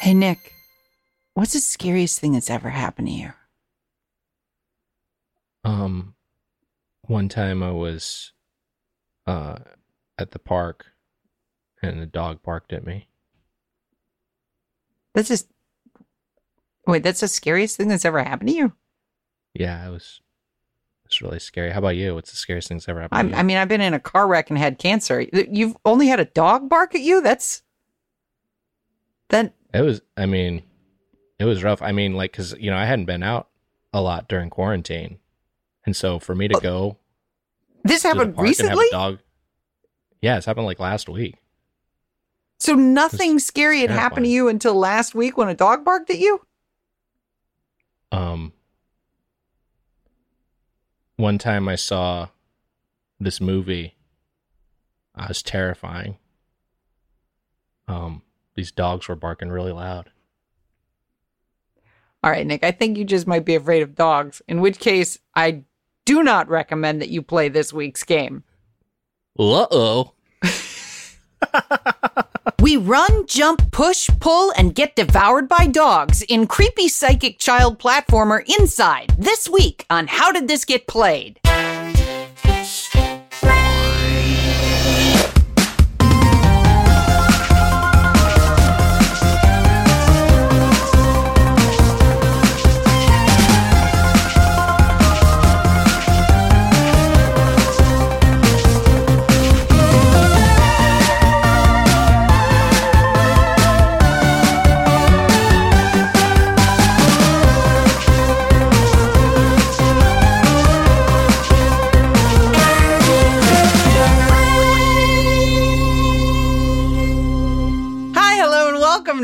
Hey, Nick, what's the scariest thing that's ever happened to you? Um, one time I was uh at the park, and a dog barked at me. That's just. Wait, that's the scariest thing that's ever happened to you? Yeah, it was. It's really scary. How about you? What's the scariest thing that's ever happened? I, to you? I mean, I've been in a car wreck and had cancer. You've only had a dog bark at you? That's. Then. It was. I mean, it was rough. I mean, like, cause you know, I hadn't been out a lot during quarantine, and so for me to Oh, go This to happened park and have recently? dog. Yeah, it's happened like last week. So nothing scary had happened to you until last week when a dog barked at you? Um, one time I saw this movie. I was terrifying. Um, these dogs were barking really loud. All right, Nick, I think you just might be afraid of dogs, in which case I do not recommend that you play this week's game. Uh oh. We run, jump, push, pull, and get devoured by dogs in creepy psychic child platformer Inside this week on How Did This Get Played?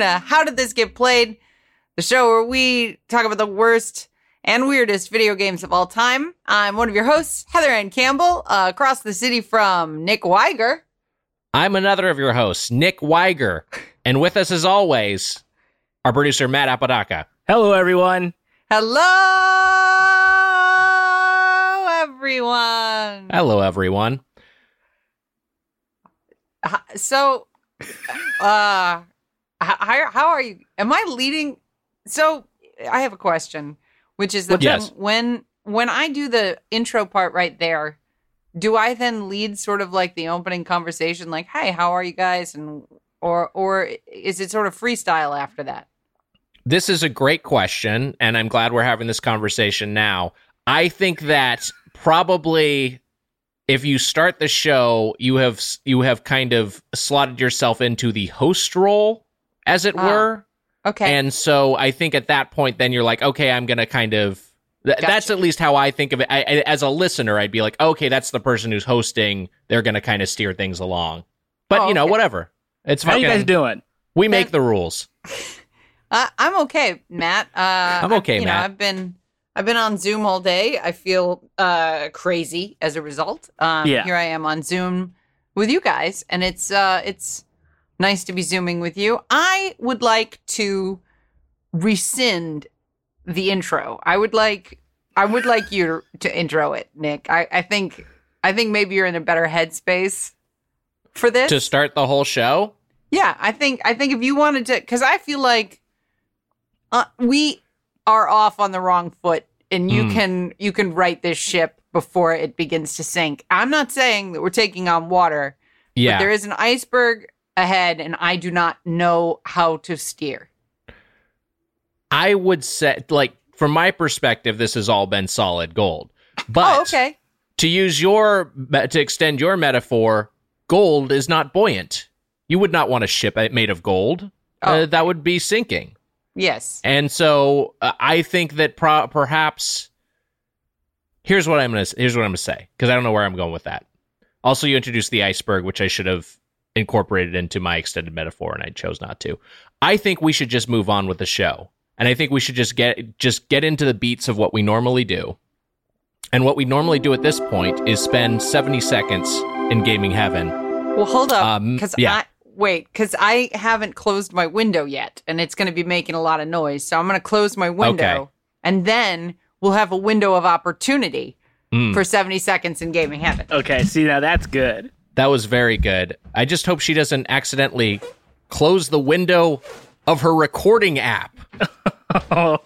To How Did This Get Played? The show where we talk about the worst and weirdest video games of all time. I'm one of your hosts, Heather Ann Campbell, uh, across the city from Nick Weiger. I'm another of your hosts, Nick Weiger, and with us as always, our producer Matt Apodaca. Hello, everyone. Hello, everyone. Hello, everyone. So, uh, h- how, how are you? Am I leading? So, I have a question, which is that Yes. when when I do the intro part right there, do I then lead sort of like the opening conversation, like, "Hey, how are you guys?" and or or is it sort of freestyle after that? This is a great question, and I'm glad we're having this conversation now. I think that probably if you start the show, you have you have kind of slotted yourself into the host role, as it Ah, were. Okay. And so I think at that point, then you're like, okay, I'm gonna kind of. Th- That's at least how I think of it. I, I, as a listener, I'd be like, okay, that's the person who's hosting. They're gonna kind of steer things along. But Oh, you know, okay. whatever. It's How fucking. you guys doing? we make the rules. Uh, I'm okay, Matt. Uh, I'm I've- okay, you Matt. Know, I've been I've been on Zoom all day. I feel uh, crazy as a result. Um, Yeah. Here I am on Zoom with you guys, and it's uh, it's nice to be zooming with you. I would like to rescind the intro. I would like I would like you to intro it, Nick. I, I think I think maybe you're in a better headspace for this. To start the whole show, Yeah, I think I think if you wanted to, because I feel like uh, we are off on the wrong foot, and you Mm. can you can right this ship before it begins to sink. I'm not saying that we're taking on water, yeah. but there is an iceberg ahead, and I do not know how to steer. I would say, like, from my perspective, this has all been solid gold. But oh, okay. to use your, to extend your metaphor, gold is not buoyant. You would not want a ship made of gold. Oh. Uh, that would be sinking. Yes. And so uh, I think that pro- perhaps here's what I'm gonna here's what I'm gonna say because I don't know where I'm going with that. Also, you introduced the iceberg, which I should have incorporated into my extended metaphor, and I chose not to. I think we should just move on with the show, and I think we should just get just get into the beats of what we normally do. And what we normally do at this point is spend 70 seconds in gaming heaven. Well, hold up, Um, because yeah. I wait, because I haven't closed my window yet, and it's going to be making a lot of noise. So I'm going to close my window, Okay. and then we'll have a window of opportunity Mm. for 70 seconds in gaming heaven. Okay, see now that's good. That was very good. I just hope she doesn't accidentally close the window of her recording app.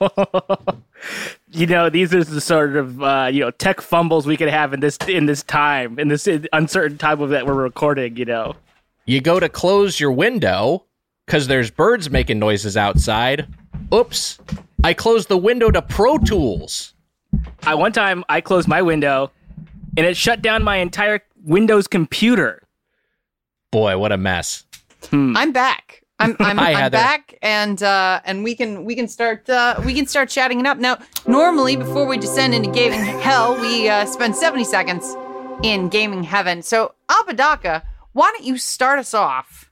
you know, these are the sort of uh, you know tech fumbles we could have in this in this time in this uncertain time of that we're recording. You know, You go to close your window because there's birds making noises outside. Oops. I closed the window to Pro Tools. I one time I closed my window, and it shut down my entire Windows computer. Boy, what a mess. I'm back. I'm I'm, Hi, I'm back, and uh, and we can we can start uh, we can start chatting it up now. Normally, before we descend into gaming hell, we uh, spend seventy seconds in gaming heaven. So, Apodaca, why don't you start us off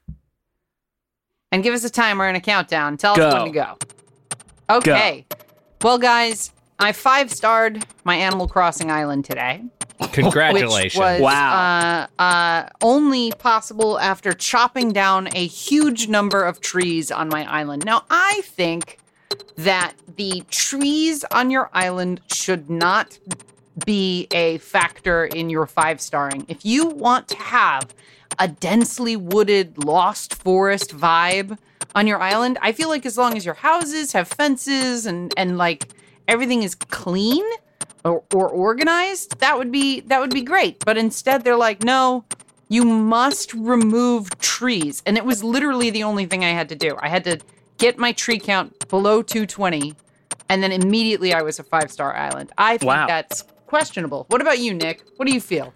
and give us a timer and a countdown? Tell Go. us when to go. Okay. Well, guys, I five starred my Animal Crossing island today Congratulations. which was Wow. uh, uh, only possible after chopping down a huge number of trees on my island. Now, I think that the trees on your island should not be a factor in your five starring. If you want to have a densely wooded, lost forest vibe on your island, I feel like as long as your houses have fences and and like everything is clean or, or organized, that would be that would be great. But instead, they're like, no, you must remove trees, and it was literally the only thing I had to do. I had to get my tree count below 220, and then immediately I was a five star island. I think Wow. that's questionable. What about you, Nick? What do you feel?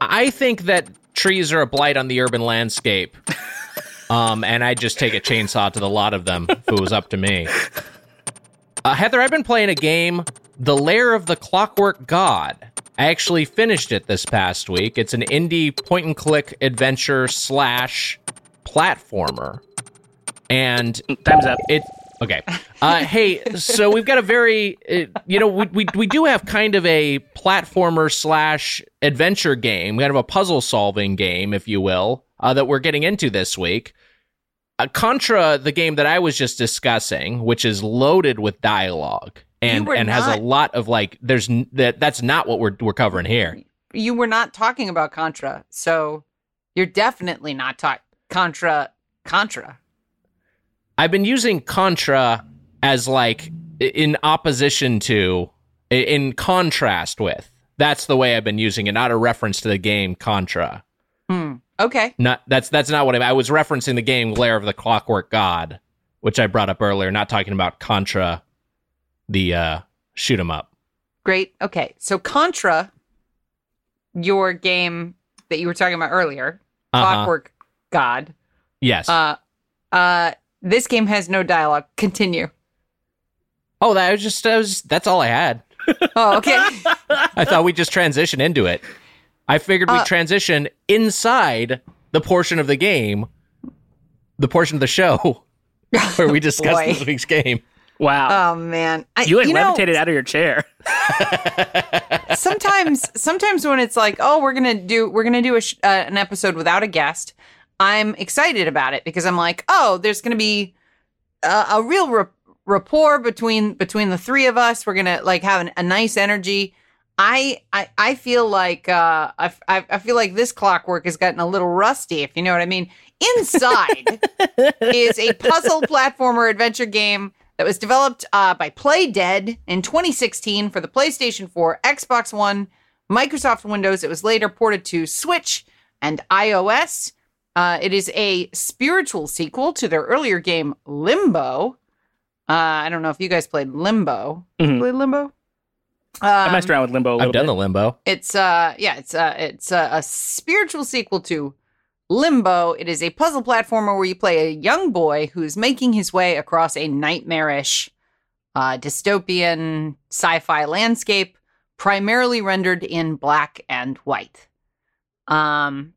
I think that trees are a blight on the urban landscape. Um, and I'd just take a chainsaw to the lot of them if it was up to me. Uh, Heather, I've been playing a game, The Lair of the Clockwork God. I actually finished it this past week. It's an indie point and click adventure slash platformer. And Time's up. it okay. Uh, hey, so we've got a very, uh, you know, we, we we do have kind of a platformer slash adventure game, kind of a puzzle solving game, if you will, uh, that we're getting into this week. Uh, Contra, the game that I was just discussing, which is loaded with dialogue and and has a lot of like, there's n- that that's not what we're we're covering here. You were not talking about Contra, so you're definitely not talking Contra. Contra. I've been using Contra as like in opposition to, in contrast with. That's the way I've been using it, not a reference to the game Contra. Hmm. Okay. Not that's that's not what I, I was referencing. The game Lair of the Clockwork God, which I brought up earlier. Not talking about Contra, the uh, shoot 'em up. Great. Okay. So Contra, your game that you were talking about earlier, Uh-huh. Clockwork God. Yes. Uh, uh, this game has no dialogue. Continue. oh, that was just that was that's all I had. Oh, okay. I thought we'd just transition into it. I figured we'd Uh, transition inside the portion of the game, the portion of the show where we discuss Boy. this week's game. Wow. oh man, I, you like know, levitated out of your chair. sometimes sometimes when it's like oh we're gonna do we're gonna do a sh- uh, an episode without a guest i'm excited about it because i'm like oh there's gonna be a, a real ra- rapport between between the three of us we're gonna like have an, a nice energy I, I I feel like uh I, I feel like this clockwork has gotten a little rusty if you know what I mean. Inside is a puzzle platformer adventure game that was developed uh, by Playdead in 2016 for the PlayStation 4, Xbox One, Microsoft Windows. It was later ported to Switch and iOS. Uh, it is a spiritual sequel to their earlier game Limbo. Uh, I don't know if you guys played Limbo. Mhm. Played Limbo? I Um, messed around with Limbo a little I've done bit. the limbo. it's uh yeah, it's uh it's uh, a spiritual sequel to Limbo. It is a puzzle platformer where you play a young boy who's making his way across a nightmarish uh dystopian sci-fi landscape primarily rendered in black and white. Um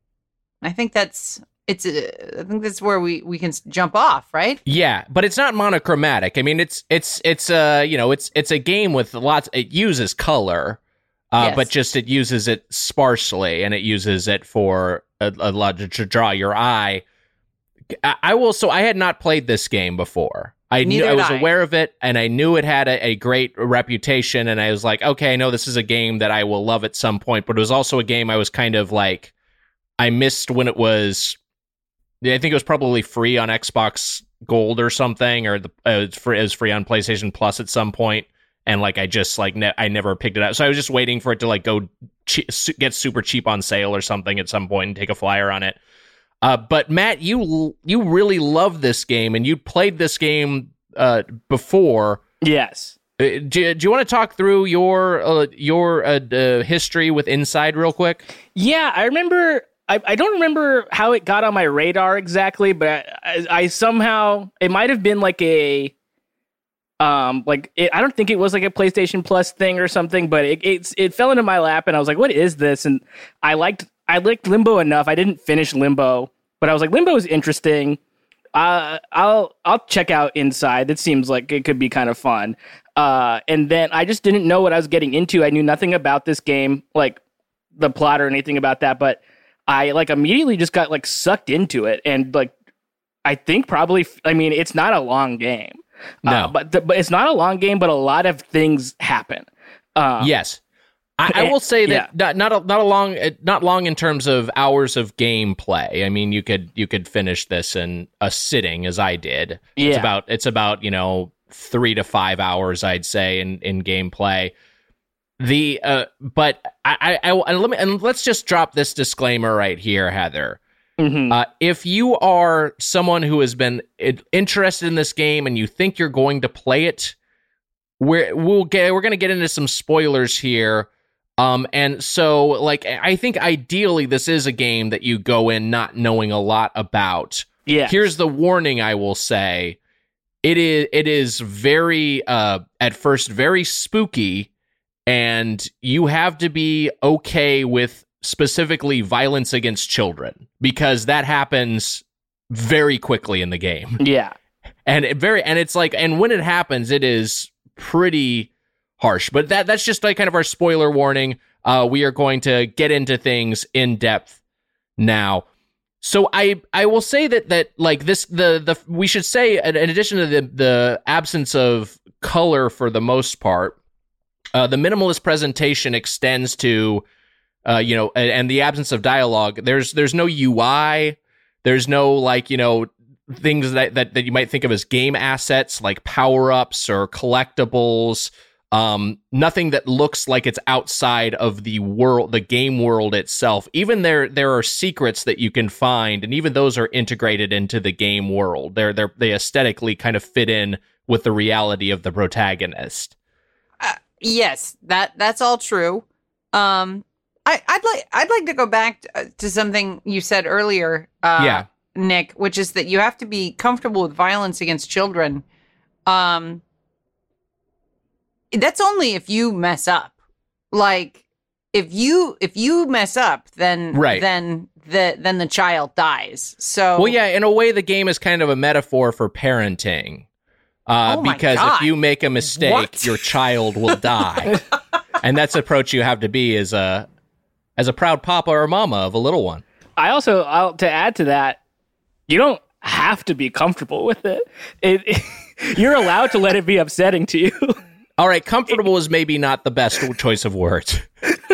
I think that's it's uh, I think that's where we we can jump off, right? Yeah, but it's not monochromatic. I mean, it's it's it's uh you know it's it's a game with lots. It uses color, uh, Yes. but just it uses it sparsely, and it uses it for a, a lot to, draw your eye. I, I will. So I had not played this game before. I knew Neither I was I. aware of it, and I knew it had a, a great reputation, and I was like, okay, I know this is a game that I will love at some point. But it was also a game I was kind of like, I missed when it was I think it was probably free on Xbox Gold or something, or the uh, it's free, it was free on PlayStation Plus at some point, and like I just like ne- I never picked it up, so I was just waiting for it to like go che- get super cheap on sale or something at some point and take a flyer on it. Uh, but Matt, you you really love this game, and you played this game uh, before. Yes. Uh, do, do you want to talk through your uh, your uh, uh, history with Inside real quick? Yeah, I remember. I, I don't remember how it got on my radar exactly, but I, I somehow it might have been like a um like it, I don't think it was like a PlayStation Plus thing or something, but it it it fell into my lap and I was like, what is this? And I liked I liked Limbo enough. I didn't finish Limbo, but I was like, Limbo is interesting. Uh, I'll I'll check out Inside. It seems like it could be kind of fun. Uh, and then I just didn't know what I was getting into. I knew nothing about this game, like the plot or anything about that, but I like immediately just got like sucked into it and like I think probably I mean it's not a long game. No. Uh, but the, but it's not a long game but a lot of things happen. Uh, yes. I, I will say that not not a, not a long uh, not long in terms of hours of gameplay. I mean, you could you could finish this in a sitting, as I did. It's Yeah. about it's about you know three to five hours, I'd say, in in gameplay. The uh, but I I, I let me and let's just drop this disclaimer right here, Heather. mhm. Uh, if you are someone who has been interested in this game and you think you're going to play it, we're we'll get we're going to get into some spoilers here. Um, and so like I think ideally this is a game that you go in not knowing a lot about. yeah. Here's the warning I will say. It is it is very uh at first very spooky and you have to be okay with specifically violence against children because that happens very quickly in the game. yeah. And it very and it's like and when it happens it is pretty harsh. But that that's just like kind of our spoiler warning. Uh we are going to get into things in depth now. So I I will say that that like this the the we should say in in addition to the the absence of color for the most part, uh, the minimalist presentation extends to uh, you know and, and the absence of dialogue. There's there's no UI. There's no like you know things that that, that you might think of as game assets like power ups or collectibles. Um, nothing that looks like it's outside of the world, the game world itself. Even there, there are secrets that you can find, and even those are integrated into the game world. They're they they aesthetically kind of fit in with the reality of the protagonist. Yes, that that's all true. Um, I, I'd like I'd like to go back to, to something you said earlier, uh, Yeah. Nick, which is that you have to be comfortable with violence against children. Um, that's only if you mess up. Like if you if you mess up, then Right. then the then the child dies. So Well, yeah, in a way, the game is kind of a metaphor for parenting. Uh, Oh because God. if you make a mistake, What? your child will die, and that's the approach you have to be as a as a proud papa or mama of a little one. I also I'll, to add to that, you don't have to be comfortable with it. It, you're allowed to let it be upsetting to you. All right, comfortable is maybe not the best choice of words.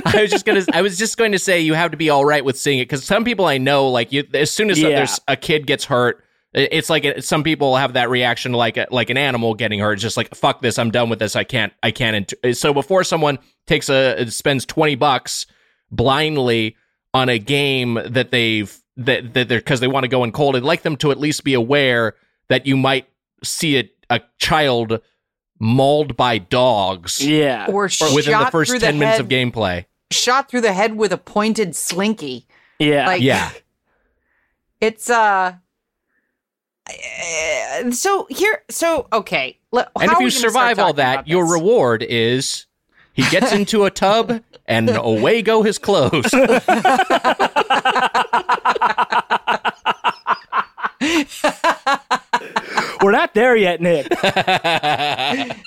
I was just gonna, I was just going to say you have to be all right with seeing it because some people I know, like you, as soon as Yeah. there's a kid gets hurt, it's like it, some people have that reaction to like a, like an animal getting hurt. It's just like fuck this, I'm done with this. I can't, I can't. int- So before someone takes a spends twenty bucks blindly on a game that they've that that they're because they want to go in cold, I'd like them to at least be aware that you might see a, a child mauled by dogs yeah. or within the first 10 the minutes head, of gameplay. shot through the head with a pointed slinky. yeah. Like Yeah. It's uh uh, so here so okay le- And how if we you survive all that, your reward is he gets into a tub and away go his clothes. We're not there yet, Nick.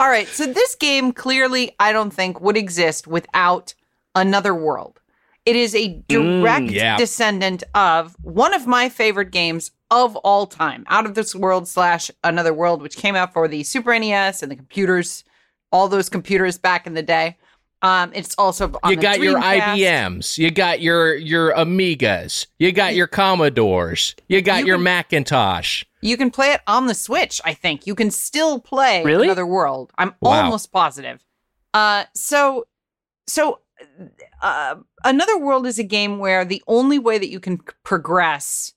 all right so this game clearly i don't think would exist without another world it is a direct yeah. descendant of one of my favorite games of all time out of this world slash another world which came out for the super nes and the computers all those computers back in the day Um, it's also on you got your IBMs, you got your your Amigas, you got your Commodores, you got You your can- Macintosh. You can play it on the Switch. I think you can still play Really? Another World. I'm Wow. almost positive. Uh, so, so uh, Another World is a game where the only way that you can progress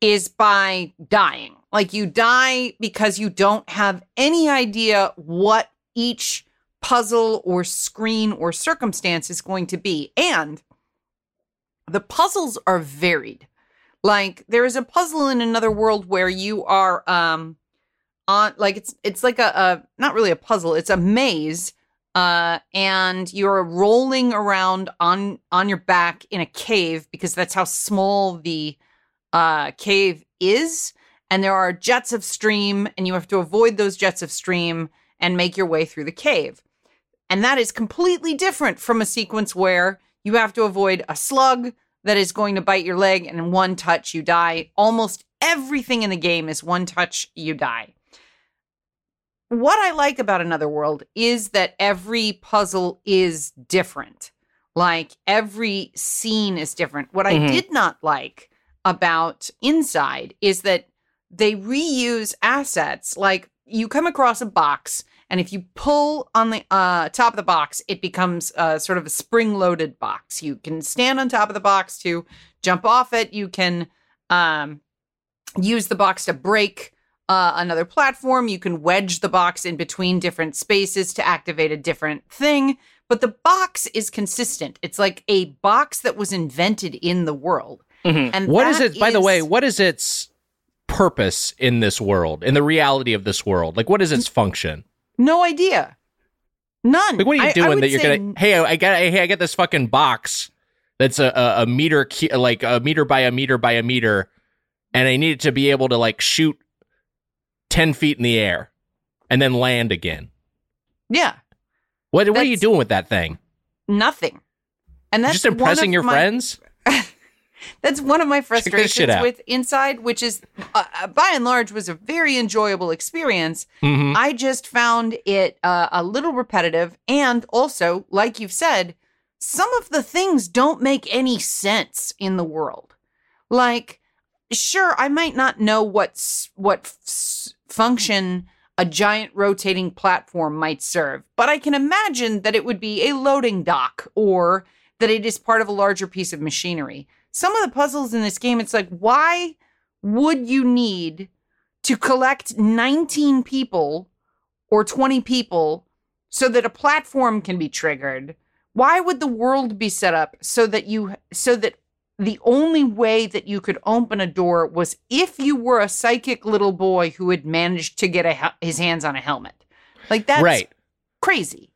is by dying. Like you die because you don't have any idea what each puzzle or screen or circumstance is going to be. And the puzzles are varied. Like there is a puzzle in another world where you are um on like it's it's like a, a not really a puzzle, it's a maze uh and you're rolling around on on your back in a cave because that's how small the uh cave is and there are jets of stream and you have to avoid those jets of stream and make your way through the cave. And that is completely different from a sequence where you have to avoid a slug that is going to bite your leg and in one touch you die. Almost everything in the game is one touch you die. What I like about Another World is that every puzzle is different. Like every scene is different. What I Mhm. did not like about Inside is that they reuse assets. Like you come across a box, and if you pull on the uh, top of the box, it becomes uh, sort of a spring loaded box. You can stand on top of the box to jump off it. You can um, use the box to break uh, another platform. You can wedge the box in between different spaces to activate a different thing. But the box is consistent. It's like a box that was invented in the world. Mhm. And What is it? By the way, what is its purpose in this world, in the reality of this world? Like, what is its function? No idea. None. Like, what are you I- I doing that you're gonna? Hey, I got. Hey, I got this fucking box that's a, a a meter, cu- like a meter by a meter by a meter, and I need it to be able to like shoot ten feet in the air and then land again. Yeah, What What are you doing with that thing? nothing. And that's Just impressing one of your my- friends? That's one of my frustrations with Inside, which is uh, uh, by and large was a very enjoyable experience. hmm I just found it uh, a little repetitive, and also, like you've said, some of the things don't make any sense in the world. Like, sure, I might not know what what f- function a giant rotating platform might serve, but I can imagine that it would be a loading dock or that it is part of a larger piece of machinery. Some of the puzzles in this game, it's like, why would you need to collect 19 people or 20 people so that a platform can be triggered? Why would the world be set up so that you so that the only way that you could open a door was if you were a psychic little boy who had managed to get a, his hands on a helmet? Like that's Right. crazy.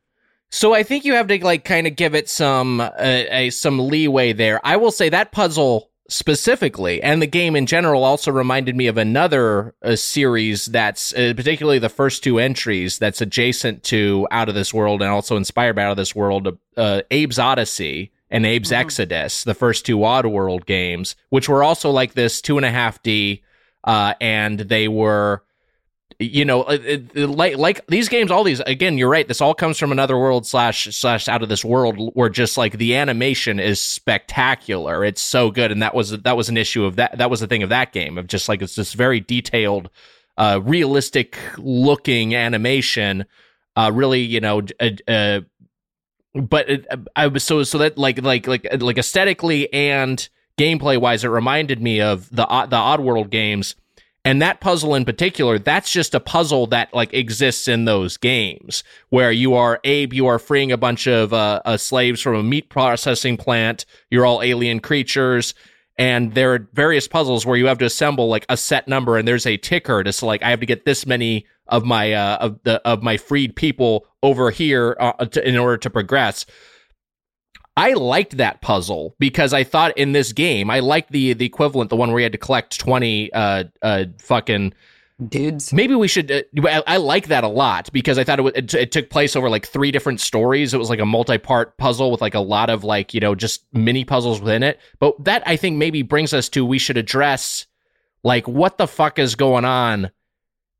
So I think you have to like kind of give it some uh, a some leeway there. I will say that puzzle specifically and the game in general also reminded me of another uh, series that's uh, particularly the first two entries that's adjacent to Out of This World and also inspired by Out of This World, uh, Abe's Oddysee and Abe's Mhm. Exoddus, the first two Oddworld games, which were also like this two and a half D, uh, and they were you know, it, it- it- like like these games, all these again, you're right. This all comes from another world slash slash out of this world, where just like the animation is spectacular. It's so good, and that was that was an issue of that. That was the thing of that game of just like it's this very detailed, uh, realistic looking animation. Uh, really, you know, uh, uh, but it, I was so so that like like like like aesthetically and gameplay wise, it reminded me of the Odd- the Oddworld games and that puzzle in particular that's just a puzzle that like exists in those games where you are abe you are freeing a bunch of uh, uh, slaves from a meat processing plant. You're all alien creatures. And there are various puzzles where you have to assemble like a set number and there's a ticker to so like i have to get this many of my uh, of the of my freed people over here uh, to, in order to progress I liked that puzzle because I thought in this game I liked the the equivalent, the one where you had to collect twenty uh uh fucking. Dudes. Maybe we should. Uh, I, I like that a lot because I thought it, w- it it took place over like three different stories. It was like a multi part puzzle with like a lot of like you know just mini puzzles within it. But that I think maybe brings us to we should address like what the fuck is going on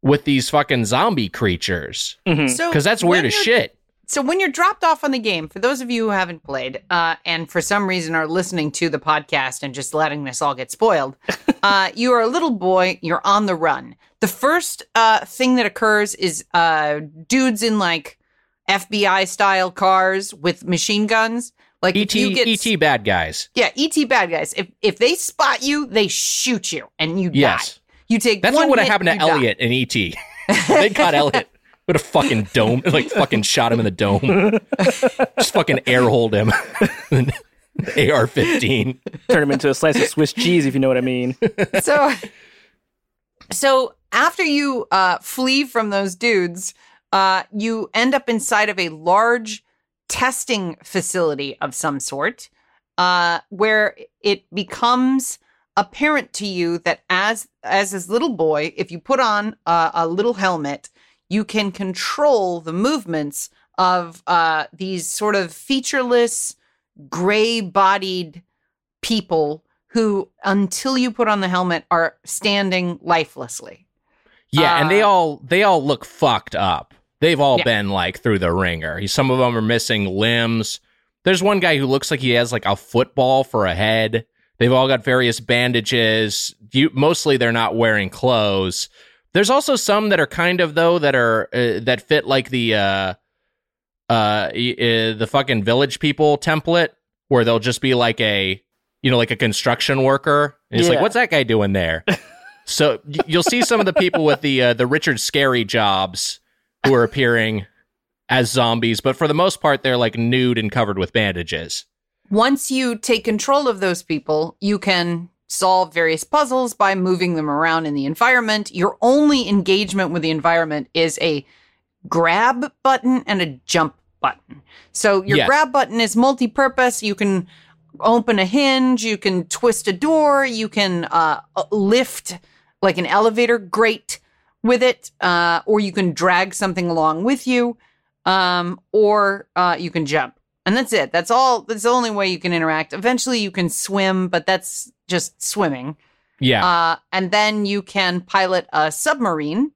with these fucking zombie creatures Mhm. So because that's weird as shit. So when you're dropped off on the game, for those of you who haven't played, uh, and for some reason are listening to the podcast and just letting this all get spoiled, uh, you are a little boy. You're on the run. The first uh, thing that occurs is uh, dudes in like FBI style cars with machine guns. Like ET you get ET bad guys. yeah, ET bad guys. If if they spot you, they shoot you and you Yes. die. You take That's what would have hit, happened to you die. Elliot in ET. they caught Elliot. Would have fucking dome, like fucking shot him in the dome. Just fucking air hold him. AR 15. Turn him into a slice of Swiss cheese, if you know what I mean. so so after you uh, flee from those dudes uh, you end up inside of a large testing facility of some sort uh, where it becomes apparent to you that as as this little boy if you put on a, a little helmet you can control the movements of uh, these sort of featureless gray bodied people who, until you put on the helmet, are standing lifelessly. Yeah, and they Uh, all they all look fucked up. They've all Yeah. been like through the ringer. Some of them are missing limbs. There's one guy who looks like he has like a football for a head. They've all got various bandages. You, mostly they're not wearing clothes. There's also some that are kind of though that are uh, that fit like the uh uh, uh the fucking village people template where they'll just be like a you know like a construction worker. And it's like what's that guy doing there? So y- you'll see some of the people with the uh, the Richard Scarry jobs who are appearing as zombies, but for the most part, they're like nude and covered with bandages. Once you take control of those people, you can solve various puzzles by moving them around in the environment. Your only engagement with the environment is a grab button and a jump button. So your Yes. grab button is multi-purpose. You can open a hinge, you can twist a door, you can uh, uh, lift like an elevator grate with it, uh, or you can drag something along with you, um, or uh, you can jump. And that's it. That's all. That's the only way you can interact. Eventually, you can swim, but that's just swimming. Yeah, Uh, and then you can pilot a submarine.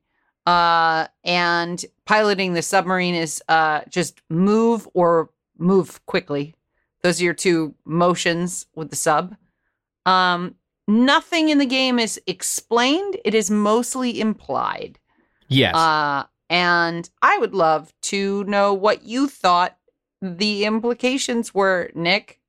Uh, and piloting the submarine is uh, just move or move quickly. Those are your two motions with the sub. Um, nothing in the game is explained, it is mostly implied. yes. Uh, and I would love to know what you thought the implications were, Nick.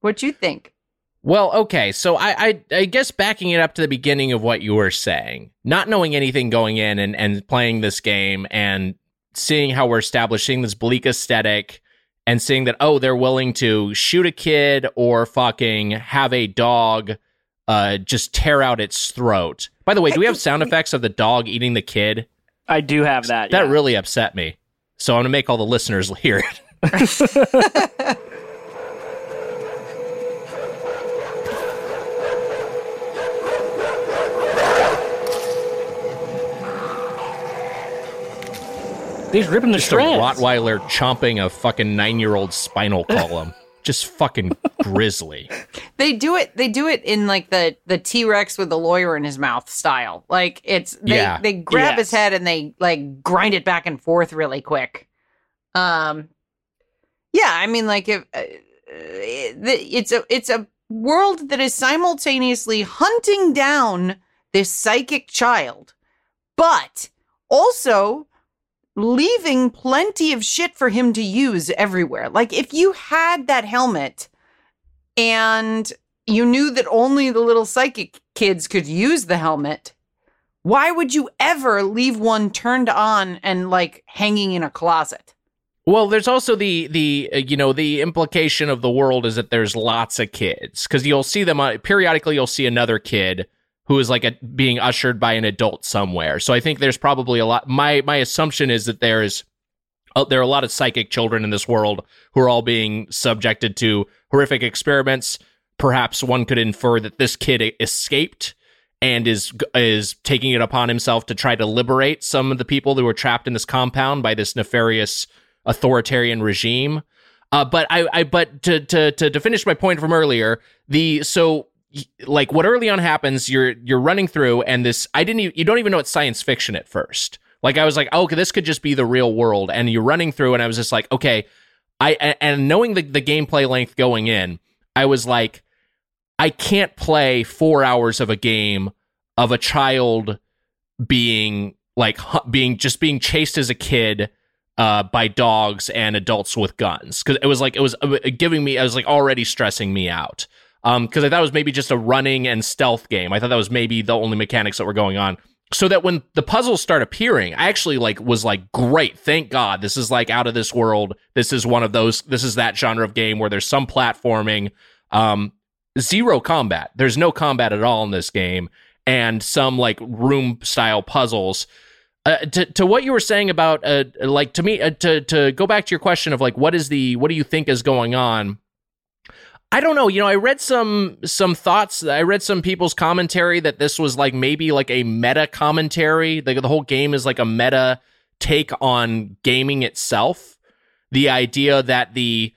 What you think? Well, okay, so I, I I guess backing it up to the beginning of what you were saying, not knowing anything going in and, and playing this game and seeing how we're establishing this bleak aesthetic and seeing that, oh, they're willing to shoot a kid or fucking have a dog uh just tear out its throat. By the way, do we have sound effects of the dog eating the kid? I do have that. That yeah. really upset me. So I'm gonna make all the listeners hear it. He's ripping the Just a shreds. Rottweiler chomping a fucking nine year old spinal column. Just fucking grisly. They do it. They do it in like the the T Rex with the lawyer in his mouth style. Like it's they Yeah. they grab his head and they like grind it back and forth really quick. Um, yeah, I mean, like if uh, it's a it's a world that is simultaneously hunting down this psychic child, but also leaving plenty of shit for him to use everywhere. Like if you had that helmet and you knew that only the little psychic kids could use the helmet, why would you ever leave one turned on and like hanging in a closet? Well, there's also the the uh, you know the implication of the world is that there's lots of kids because you'll see them uh, periodically. You'll see another kid who is like a, being ushered by an adult somewhere. So I think there's probably a lot. My my assumption is that there's uh, there are a lot of psychic children in this world who are all being subjected to horrific experiments. Perhaps one could infer that this kid escaped and is is taking it upon himself to try to liberate some of the people who were trapped in this compound by this nefarious authoritarian regime. Uh, but I, I, but to, to, to, to finish my point from earlier, the, so like what early on happens, you're, you're running through and this, I didn't, even, you don't even know it's science fiction at first. Like I was like, oh, okay, this could just be the real world. And you're running through, and I was just like, okay, I and knowing the the gameplay length going in, I was like, I can't play four hours of a game of a child being like being just being chased as a kid uh, by dogs and adults with guns because it was like it was uh, giving me I was like already stressing me out because um, I thought it was maybe just a running and stealth game. I thought that was maybe the only mechanics that were going on. So that when the puzzles start appearing, I actually like was like, great, thank God, this is like out of this world. This is one of those. This is that genre of game where there's some platforming, um, zero combat. There's no combat at all in this game, and some like room style puzzles. Uh, to to what you were saying about uh, like to me uh, to to go back to your question of like what is the what do you think is going on I don't know. You know, I read some some thoughts. I read some people's commentary that this was like maybe like a meta commentary. Like the whole game is like a meta take on gaming itself. The idea that the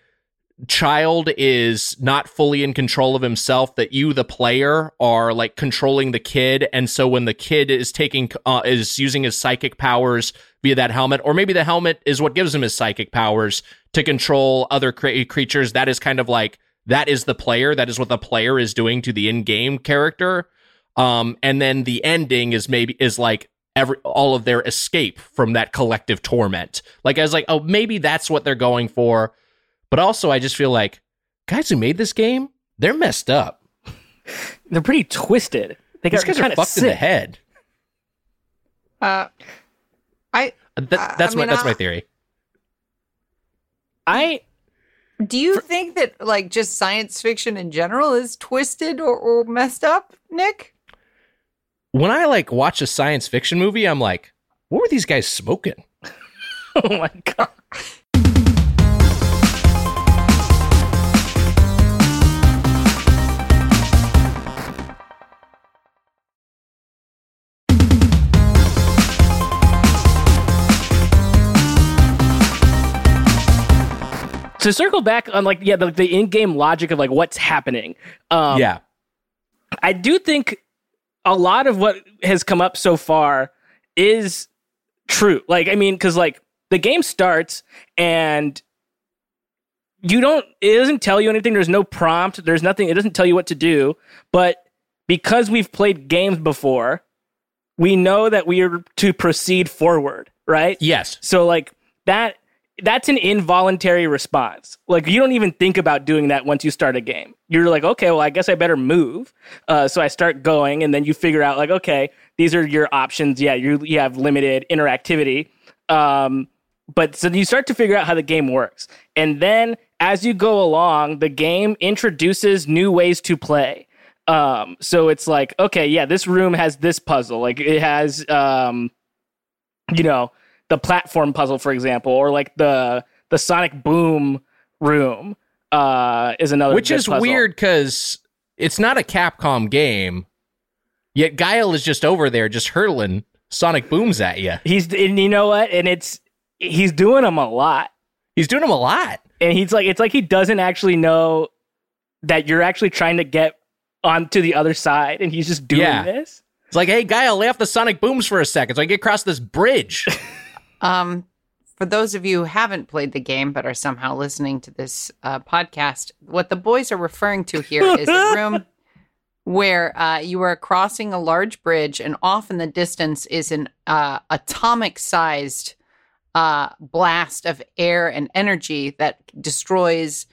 child is not fully in control of himself that you the player are like controlling the kid and so when the kid is taking uh, is using his psychic powers via that helmet or maybe the helmet is what gives him his psychic powers to control other cre- creatures that is kind of like that is the player. That is what the player is doing to the in-game character. Um, and then the ending is maybe is like every all of their escape from that collective torment. Like I was like, oh, maybe that's what they're going for. But also, I just feel like guys who made this game, they're messed up. they're pretty twisted. They got These guys are fucked sick. in the head. Uh, I. Uh, that, that's I mean, my that's my theory. I do you For, think that like just science fiction in general is twisted or, or messed up, Nick? When I like watch a science fiction movie, I'm like, what were these guys smoking? oh my god. To circle back on like yeah the, the in-game logic of like what's happening um yeah. I do think a lot of what has come up so far is true. Like i mean because like the game starts and you don't it doesn't tell you anything. There's no prompt. There's nothing. It doesn't tell you what to do. But because we've played games before we know that we are to proceed forward right? Yes. So like that that's an involuntary response. Like you don't even think about doing that once you start a game. You're like, okay, well, I guess I better move. Uh, so I start going, and then you figure out like, okay, these are your options. Yeah, you you have limited interactivity. Um, but so you start to figure out how the game works, and then as you go along, the game introduces new ways to play. Um, so it's like, okay, yeah, this room has this puzzle. Like it has, um, you know the platform puzzle, for example, or like the the Sonic Boom room uh, is another. Which is puzzle. weird because it's not a Capcom game, yet Guile is just over there just hurtling Sonic Booms at you. He's and you know what? And it's he's doing them a lot. He's doing them a lot, and he's like it's like he doesn't actually know that you're actually trying to get onto the other side, and he's just doing yeah. this. It's like, hey, Guile, lay off the Sonic Booms for a second so I get across this bridge. Um, for those of you who haven't played the game but are somehow listening to this uh, podcast, what the boys are referring to here is a room where uh, you are crossing a large bridge, and off in the distance is an uh, atomic sized uh, blast of air and energy that destroys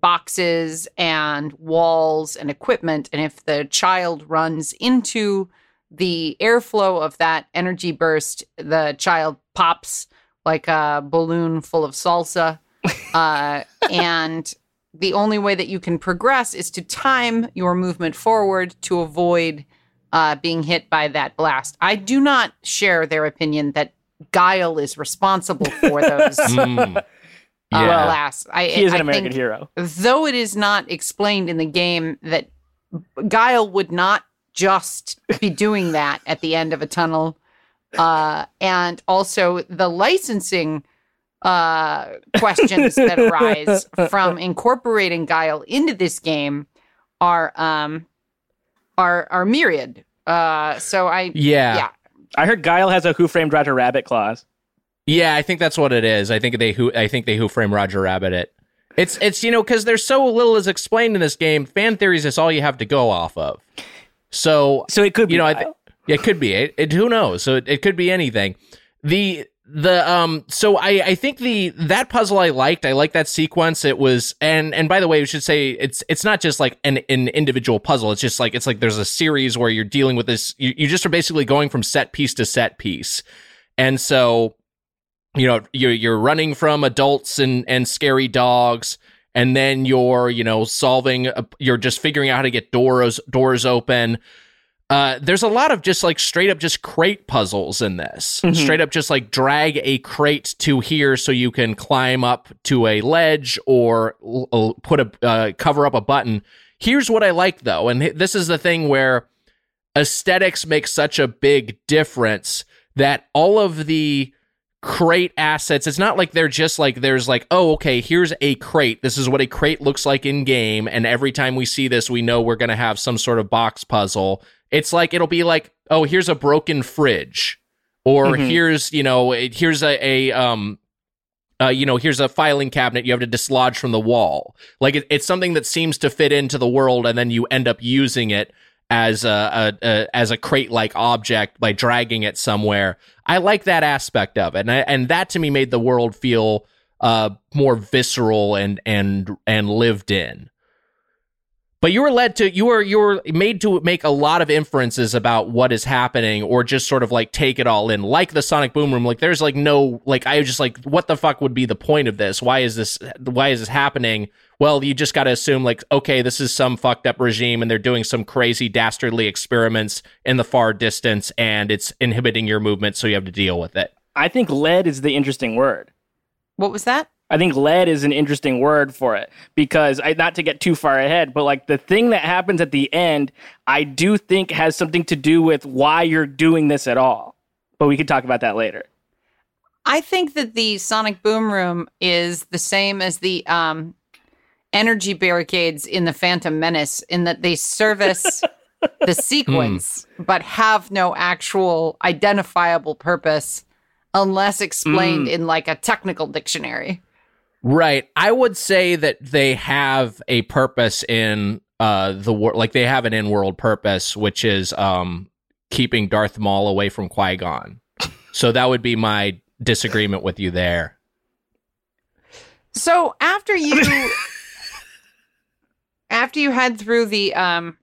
boxes and walls and equipment. And if the child runs into the airflow of that energy burst, the child pops like a balloon full of salsa. Uh, and the only way that you can progress is to time your movement forward to avoid uh, being hit by that blast. I do not share their opinion that Guile is responsible for those. mm. Uh. Alas, I, he is an I American hero. Though it is not explained in the game that Guile would not just be doing that at the end of a tunnel. Uh, and also the licensing uh, questions that arise from incorporating Guile into this game are um, are are myriad. Uh, so I yeah yeah. I heard Guile has a Who Framed Roger Rabbit clause. Yeah, I think that's what it is. I think they who I think they who frame Roger Rabbit it. It's it's you know because there's so little is explained in this game. Fan theories is all you have to go off of. So So it could be you know I th- it could be it, it. Who knows? So it, it could be anything. The the um so I I think the that puzzle I liked. I like that sequence. It was and and by the way, we should say it's it's not just like an an individual puzzle. It's just like it's like there's a series where you're dealing with this. You, you just are basically going from set piece to set piece, and so you know you're you're running from adults and and scary dogs and then you're you know solving a, you're just figuring out how to get doors doors open. Uh, there's a lot of just like straight up just crate puzzles in this. Mhm. straight up just like drag a crate to here so you can climb up to a ledge or l- l- put a uh, cover up a button. Here's what i like though and this is the thing where aesthetics make such a big difference that all of the crate assets it's not like they're just like there's like oh okay here's a crate this is what a crate looks like in game and every time we see this we know we're going to have some sort of box puzzle it's like it'll be like oh here's a broken fridge or Mhm. here's you know here's a, a um uh, you know, here's a filing cabinet you have to dislodge from the wall. Like it, it's something that seems to fit into the world, and then you end up using it as a, a, a as a crate like object by dragging it somewhere. I like that aspect of it, and I, and that to me made the world feel uh more visceral and and and lived in. But you were led to you were you were made to make a lot of inferences about what is happening, or just sort of like take it all in, like the Sonic Boom Room. Like there's like no like I was just like, what the fuck would be the point of this? Why is this why is this happening? Well, you just got to assume like, okay, this is some fucked up regime, and they're doing some crazy dastardly experiments in the far distance, and it's inhibiting your movement, so you have to deal with it. I think lead is the interesting word. What was that? I think lead is an interesting word for it because I not to get too far ahead, but like the thing that happens at the end, I do think has something to do with why you're doing this at all. But we could talk about that later. I think that the Sonic Boom Room is the same as the um, energy barricades in the Phantom Menace, in that they service the sequence but have no actual identifiable purpose unless explained Mm. in like a technical dictionary. Right. I would say that they have a purpose in uh the world like they have an in-world purpose which is um keeping Darth Maul away from Qui-Gon. So that would be my disagreement with you there. So after you after you head through the um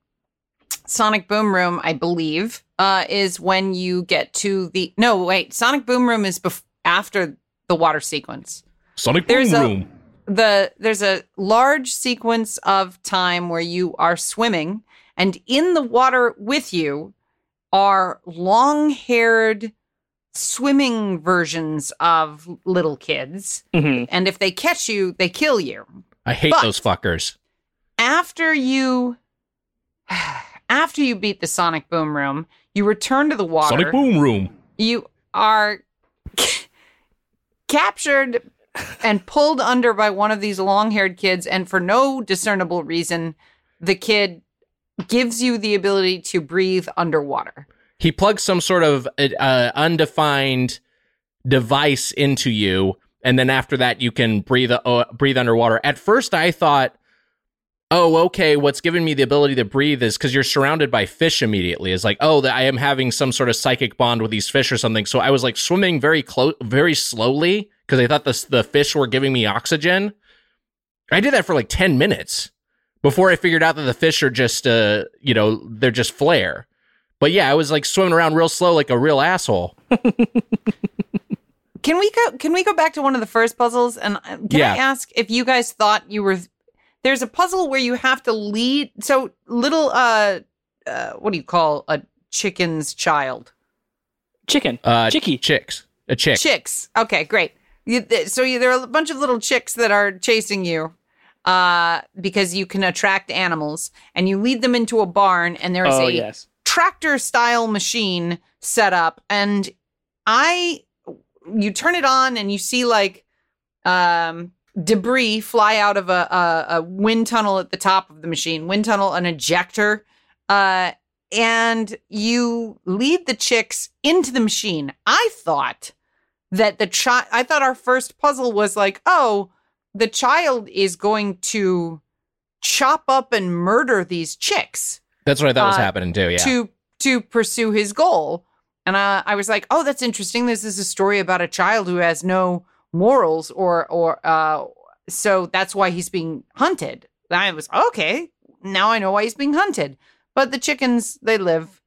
Sonic Boom Room, I believe, uh is when you get to the No, wait, Sonic Boom Room is bef- after the water sequence. Sonic There's a- The there's a large sequence of time where you are swimming and in the water with you are long-haired swimming versions of little kids hmm and if they catch you, they kill you. I hate but- those fuckers. After you after you beat the sonic boom room you return to the water Sonic Boom Room. you are captured and pulled under by one of these long-haired kids and for no discernible reason the kid gives you the ability to breathe underwater He plugs some sort of uh, undefined device into you and then after that you can breathe uh, breathe underwater. At first I thought oh, okay, what's giving me the ability to breathe is because you're surrounded by fish immediately. It's like, oh, that I am having some sort of psychic bond with these fish or something. So I was like swimming very close, very slowly because I thought the the fish were giving me oxygen. I did that for like ten minutes before I figured out that the fish are just, uh, you know, they're just flare. But yeah, I was like swimming around real slow, like a real asshole. can we go can we go back to one of the first puzzles and uh, can Yeah. i ask if you guys thought you were there's a puzzle where you have to lead so little uh uh what do you call a chicken's child Chicken. Uh, Chicky. chicks, a chick. chicks okay great you, th- so you, there are a bunch of little chicks that are chasing you uh because you can attract animals and you lead them into a barn and there's Oh a yes. tractor style machine set up and i you turn it on and you see like um debris fly out of a, a, a wind tunnel at the top of the machine wind tunnel an ejector uh and you lead the chicks into the machine. I thought that the child, I thought our first puzzle was like, oh, the child is going to chop up and murder these chicks That's what I thought was Uh, happening too. Yeah. to to pursue his goal. And I, I was like, oh, that's interesting. This is a story about a child who has no morals, or or uh, so that's why he's being hunted. I was okay. Now I know why he's being hunted. But the chickens, they live,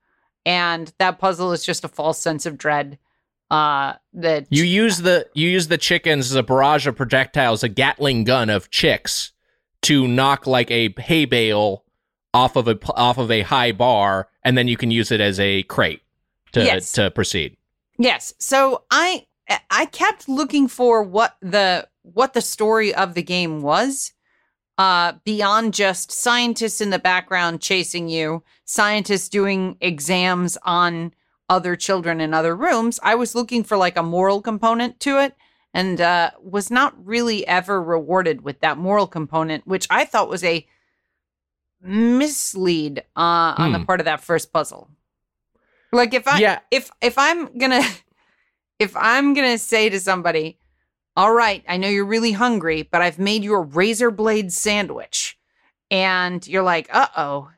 and that puzzle is just a false sense of dread. Uh, that You use the you use the chickens as a barrage of projectiles, a Gatling gun of chicks to knock like a hay bale off of a off of a high bar, and then you can use it as a crate to Yes. to proceed. Yes. So I I kept looking for what the what the story of the game was uh beyond just scientists in the background chasing you, scientists doing exams on other children in other rooms. I was looking for like a moral component to it and uh was not really ever rewarded with that moral component, which I thought was a mislead uh on the Hmm. part of that first puzzle. Like if I Yeah. if if I'm gonna if I'm gonna say to somebody, all right, I know you're really hungry, but I've made you a razor blade sandwich, and you're like, uh oh,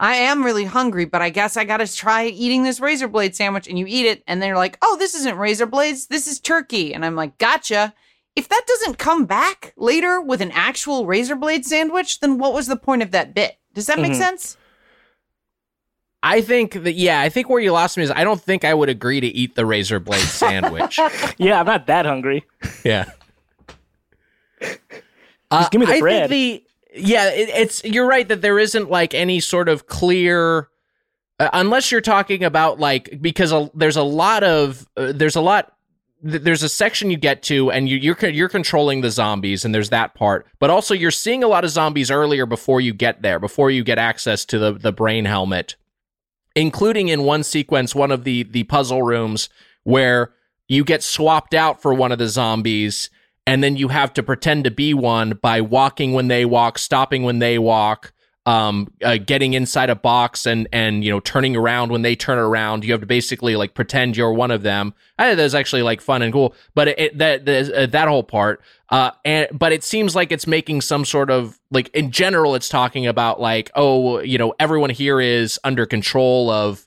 I am really hungry, but I guess I gotta try eating this razor blade sandwich, and you eat it, and they're like, oh, this isn't razor blades, this is turkey, and I'm like, gotcha. If that doesn't come back later with an actual razor blade sandwich, then what was the point of that bit? Does that make Mhm. sense? I think that yeah, I think where you lost me is I don't think I would agree to eat the razor blade sandwich. Yeah, I'm not that hungry. yeah. Uh, give me the I bread. Think the, yeah, it, it's you're right that there isn't like any sort of clear uh, unless you're talking about like because a, there's a lot of uh, there's a lot th- there's a section you get to and you, you're you're controlling the zombies and there's that part but also you're seeing a lot of zombies earlier before you get there before you get access to the the brain helmet including in one sequence one of the the puzzle rooms where you get swapped out for one of the zombies and then you have to pretend to be one by walking when they walk stopping when they walk um uh, getting inside a box and and you know turning around. When they turn around you have to basically like pretend you're one of them. I think that's actually like fun and cool. But it, it that the, uh, that whole part uh and but it seems like it's making some sort of like in general it's talking about like oh you know everyone here is under control of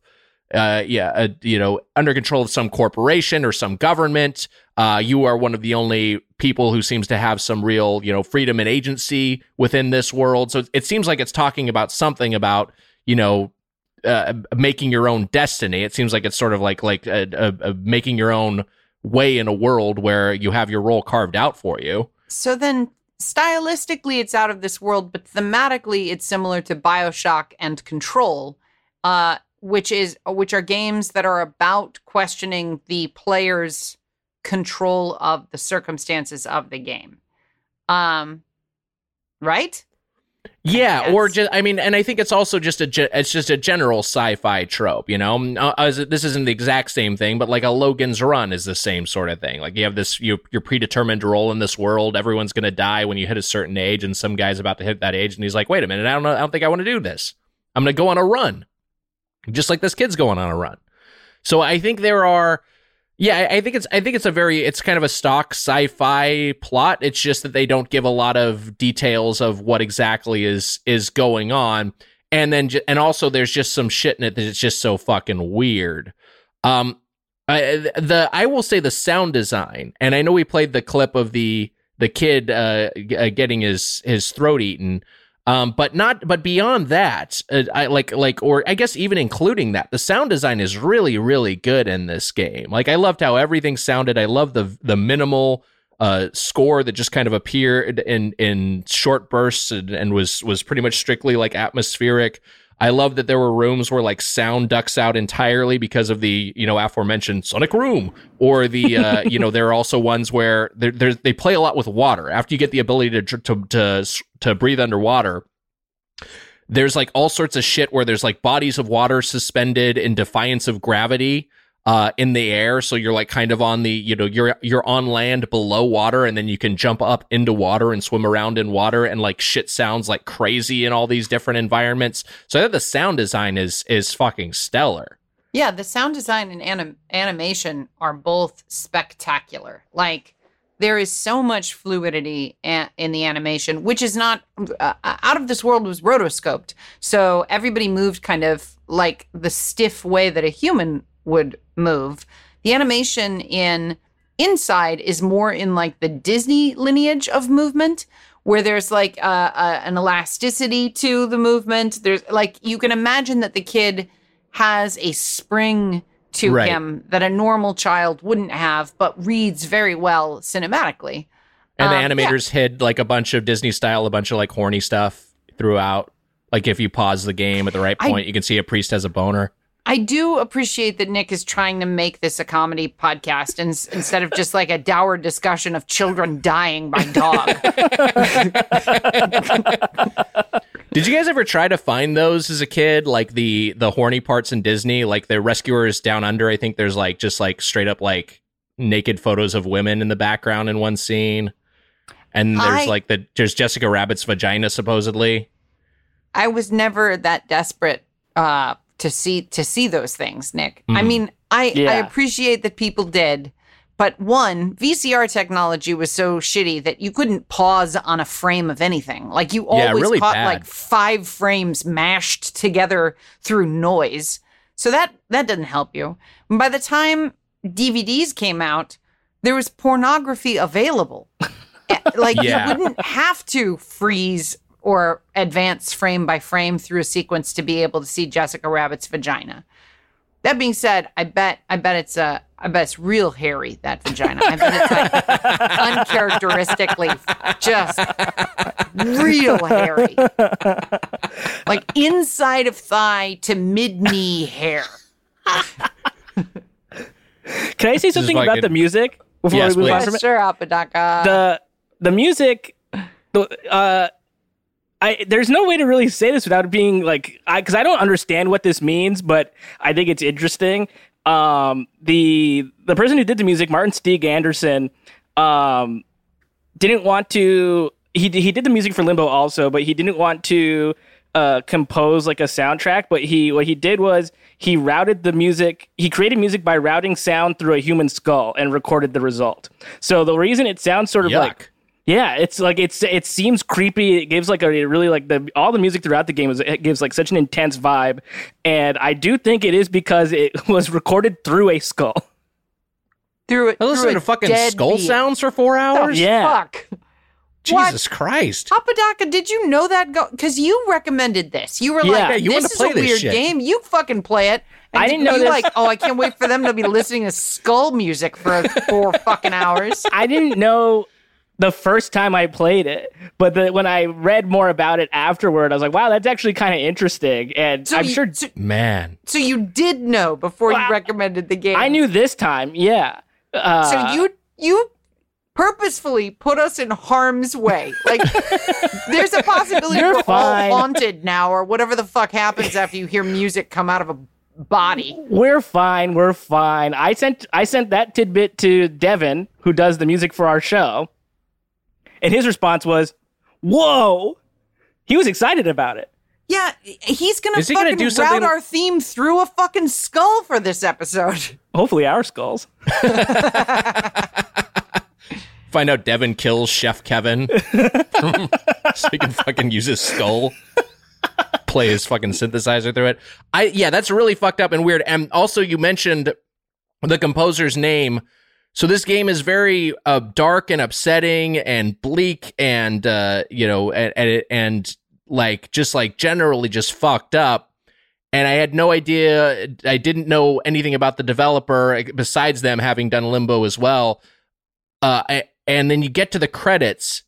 uh, yeah, uh, you know, under control of some corporation or some government. Uh, you are one of the only people who seems to have some real, you know, freedom and agency within this world. So it seems like it's talking about something about, you know, uh, making your own destiny. It seems like it's sort of like like uh, uh, uh, making your own way in a world where you have your role carved out for you. So then stylistically it's out of this world, but thematically it's similar to BioShock and Control, uh, which is which are games that are about questioning the player's control of the circumstances of the game. Um right? Yeah, or just I mean, and I think it's also just a ge- it's just a general sci-fi trope, you know. Uh, as this isn't the exact same thing, but like a Logan's Run is the same sort of thing. Like you have this you your predetermined role in this world. Everyone's going to die when you hit a certain age, and some guy's about to hit that age, and he's like, "Wait a minute, I don't know, I don't think I want to do this. I'm going to go on a run, just like this kid's going on a run." So I think there are yeah, I think it's I think it's a very it's kind of a stock sci-fi plot. It's just that they don't give a lot of details of what exactly is is going on, and then and also there's just some shit in it that it's just so fucking weird. Um, I, the I will say the sound design, and I know we played the clip of the the kid uh, uh getting his his throat eaten. Um, but not, but beyond that, uh, I like, like, or I guess even including that, the sound design is really, really good in this game. Like, I loved how everything sounded. I love the the minimal uh score that just kind of appeared in in short bursts and, and was was pretty much strictly like atmospheric. I love that there were rooms where like sound ducks out entirely because of the you know aforementioned sonic room, or the uh, you know there are also ones where there there's they play a lot with water. After you get the ability to to to to breathe underwater, there's like all sorts of shit where there's like bodies of water suspended in defiance of gravity. Uh, in the air. So you're like kind of on the, you know, you're you're on land below water, and then you can jump up into water and swim around in water, and like shit sounds like crazy in all these different environments. So I the sound design is is fucking stellar. Yeah, the sound design and anim- animation are both spectacular. Like there is so much fluidity a- in the animation, which is not uh, out of this world was rotoscoped. So everybody moved kind of like the stiff way that a human would move. The animation in Inside is more in like the Disney lineage of movement where there's like uh, uh, an elasticity to the movement. There's like you can imagine that the kid has a spring to Right. him that a normal child wouldn't have, but reads very well cinematically. And Um, the yeah. animators hid like a bunch of Disney style, a bunch of like horny stuff throughout. Like if you pause the game at the right I- point, you can see a priest has a boner. I do appreciate that Nick is trying to make this a comedy podcast and, instead of just like a dour discussion of children dying by dog. Did you guys ever try to find those as a kid? Like the the horny parts in Disney, like the rescuers down under. I think there's like just like straight up like naked photos of women in the background in one scene. And there's I- like the there's Jessica Rabbit's vagina supposedly. I was never that desperate uh, to see to see those things, Nick. I Mhm. mean, I I appreciate that people did, but one VCR technology was so shitty that you couldn't pause on a frame of anything. Like you Yeah, always really caught bad. like five frames mashed together through noise. So that that doesn't help you. And by the time DVDs came out, there was pornography available. Eh, like Yeah. you wouldn't have to freeze or advance frame by frame through a sequence to be able to see Jessica Rabbit's vagina. That being said, I bet I bet it's uh I bet it's real hairy that vagina. I bet it's like uncharacteristically just real hairy. Like inside of thigh to mid knee hair. Can I say something like about it- the music before Yes, we move on please. from it? Sure, Apodaca. the the music the- uh I there's no way to really say this without it being like I cuz I don't understand what this means but I think it's interesting. Um the the person who did the music Martin Stig Andersen um didn't want to he he did the music for Limbo also but he didn't want to uh compose like a soundtrack. But he what he did was he routed the music he created music by routing sound through a human skull and recorded the result. So the reason it sounds sort of Yuck. like yeah, it's like it's it seems creepy. It gives like a really like the all the music throughout the game is it gives like such an intense vibe, and I do think it is because it was recorded through a skull. through it. I listened to fucking skull sounds for four hours. Yeah. Fuck. What? Jesus Christ. Apodaca, did you know that? Go because you recommended this. You were Yeah. like, Yeah, you "This wanted is a this weird shit. game. You fucking play it." And I did- didn't know you this. like, "Oh, I can't wait for them to be listening to skull music for four fucking hours." I didn't know the first time I played it, but the, when I read more about it afterward, I was like, wow, that's actually kind of interesting. And So I'm you, sure So, Man. so you did know before Well, you recommended the game. I knew this time. Yeah. Uh, So you you purposefully put us in harm's way. Like there's a possibility You're we're fine. all haunted now, or whatever the fuck happens after you hear music come out of a body. We're fine. We're fine. I sent I sent that tidbit to Devin, who does the music for our show, and his response was, "Whoa!" He was excited about it. Yeah, he's gonna Is he gonna fucking do route something- our theme through a fucking skull for this episode. Hopefully, our skulls. Find out Devin kills Chef Kevin so he can fucking use his skull. Play his fucking synthesizer through it. I yeah, that's really fucked up and weird. And also, you mentioned the composer's name. So this game is very uh, dark and upsetting and bleak and uh, you know and, and and like just like generally just fucked up. And I had no idea. I didn't know anything about the developer besides them having done Limbo as well. Uh, I, and then you get to the credits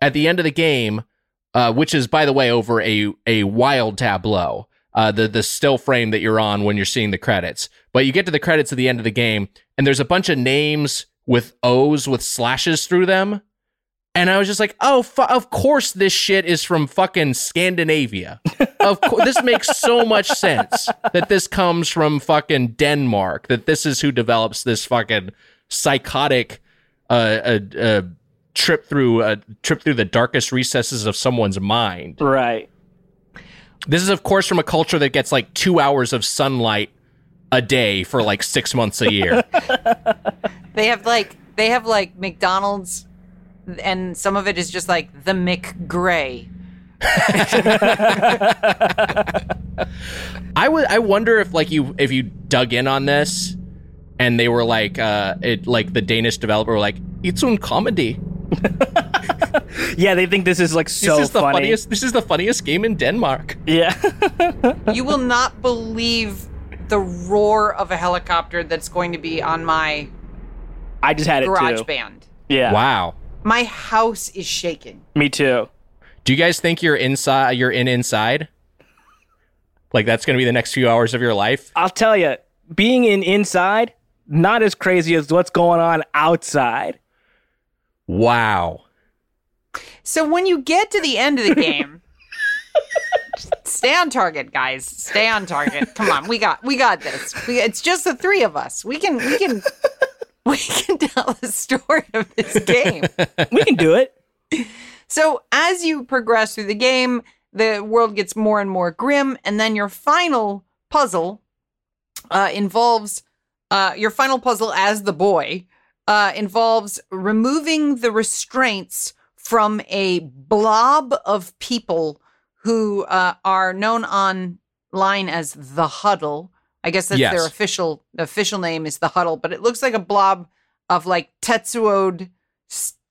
at the end of the game, uh, which is by the way over a a wild tableau. Uh, the the still frame that you're on when you're seeing the credits. But you get to the credits at the end of the game, and there's a bunch of names with O's with slashes through them, and I was just like, oh, fu- of course this shit is from fucking Scandinavia. of course, this makes so much sense that this comes from fucking Denmark. That this is who develops this fucking psychotic uh, uh, uh trip through uh, trip through the darkest recesses of someone's mind. Right. This is, of course, from a culture that gets like two hours of sunlight a day for like six months a year. They have like they have like McDonald's, and some of it is just like the McGray. I would. I wonder if like you if you dug in on this, and they were like, uh, it like the Danish developer were like, it's un comedy. Yeah, they think this is like This so is the funny. funniest. This is the funniest game in Denmark. Yeah. You will not believe the roar of a helicopter that's going to be on my I just had it garage too. band. Yeah. Wow. My house is shaking. Me too. Do you guys think you're inside? You're in inside. Like that's going to be the next few hours of your life. I'll tell you, being in inside, not as crazy as what's going on outside. Wow. So when you get to the end of the game, stay on target, guys. Stay on target. Come on, we got we got this. We, it's just the three of us. We can we can we can tell the story of this game. We can do it. So as you progress through the game, the world gets more and more grim, and then your final puzzle uh, involves uh, your final puzzle as the boy uh, involves removing the restraints from a blob of people who uh, are known online as the Huddle. I guess that's Yes. their official official name is the Huddle, but it looks like a blob of like Tetsuo'd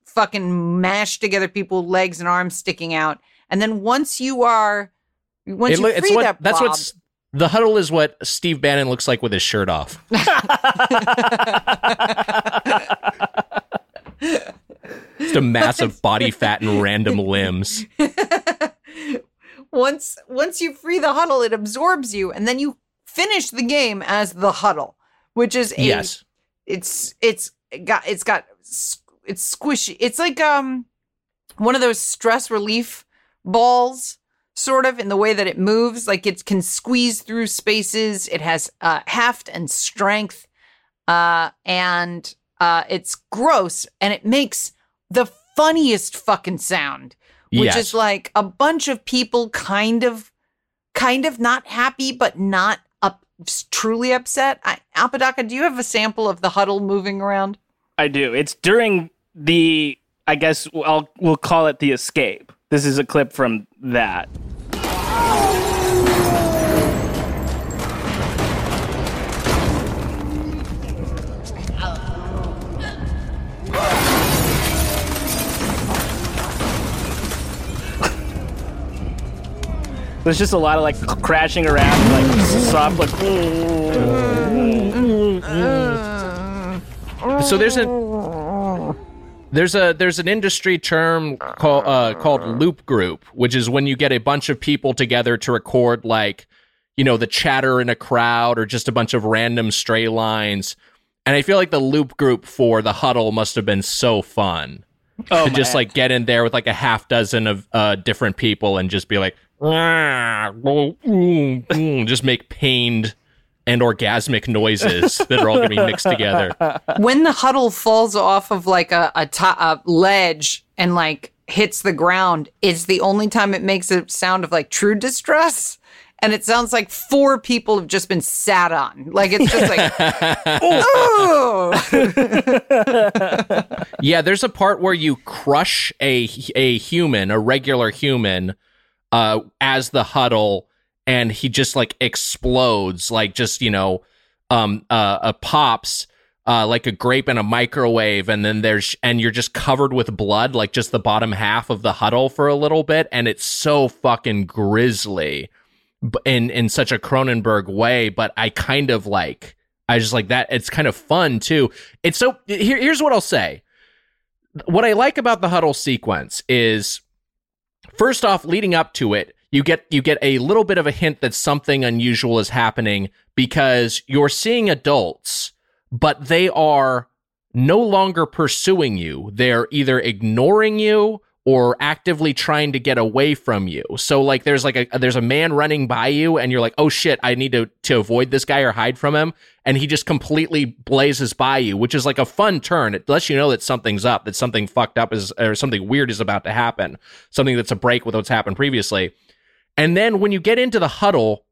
fucking mashed together people, legs and arms sticking out. And then once you are, once It you free it's what that that's blob, what's the huddle is what Steve Bannon looks like with his shirt off. Just a massive body fat and random limbs. once once you free the huddle, it absorbs you, and then you finish the game as the huddle, which is a Yes. it's it's got it's got it's squishy. It's like um one of those stress relief balls sort of in the way that it moves like it can squeeze through spaces it has uh heft and strength uh and uh it's gross and it makes the funniest fucking sound which Yes. is like a bunch of people kind of kind of not happy but not up truly upset I, apodaca do you have a sample of the huddle moving around I do. It's during the, I guess I'll we'll call it the escape. This is a clip from that. There's just a lot of like crashing around, like soft, like. So there's a there's a there's an industry term called uh, called loop group, which is when you get a bunch of people together to record like you know the chatter in a crowd or just a bunch of random stray lines. And I feel like the loop group for the huddle must have been so fun Oh, to just like get in there with like a half dozen of uh, different people and just be like, just make pained and orgasmic noises that are all going to be mixed together. when the huddle falls off of like a, a, to- a ledge and like hits the ground, it's the only time it makes a sound of like true distress. And it sounds like four people have just been sat on. Like it's just like, oh, Yeah, there's a part where you crush a a human, a regular human, uh, as the huddle, and he just like explodes, like just you know, um, uh, uh pops. Uh, like a grape in a microwave, and then there's and you're just covered with blood, like just the bottom half of the huddle for a little bit, and it's so fucking grisly, in in such a Cronenberg way. But I kind of like, I just like that. It's kind of fun too. It's so. Here, here's what I'll say what I like about the huddle sequence is first off leading up to it you get you get a little bit of a hint that something unusual is happening because you're seeing adults but they are no longer pursuing you. They're either ignoring you or actively trying to get away from you. So like there's like a there's a man running by you and you're like, "Oh shit, I need to to avoid this guy or hide from him." And he just completely blazes by you, which is like a fun turn. It lets you know that something's up, that something fucked up is or something weird is about to happen. Something that's a break with what's happened previously. And then when you get into the huddle,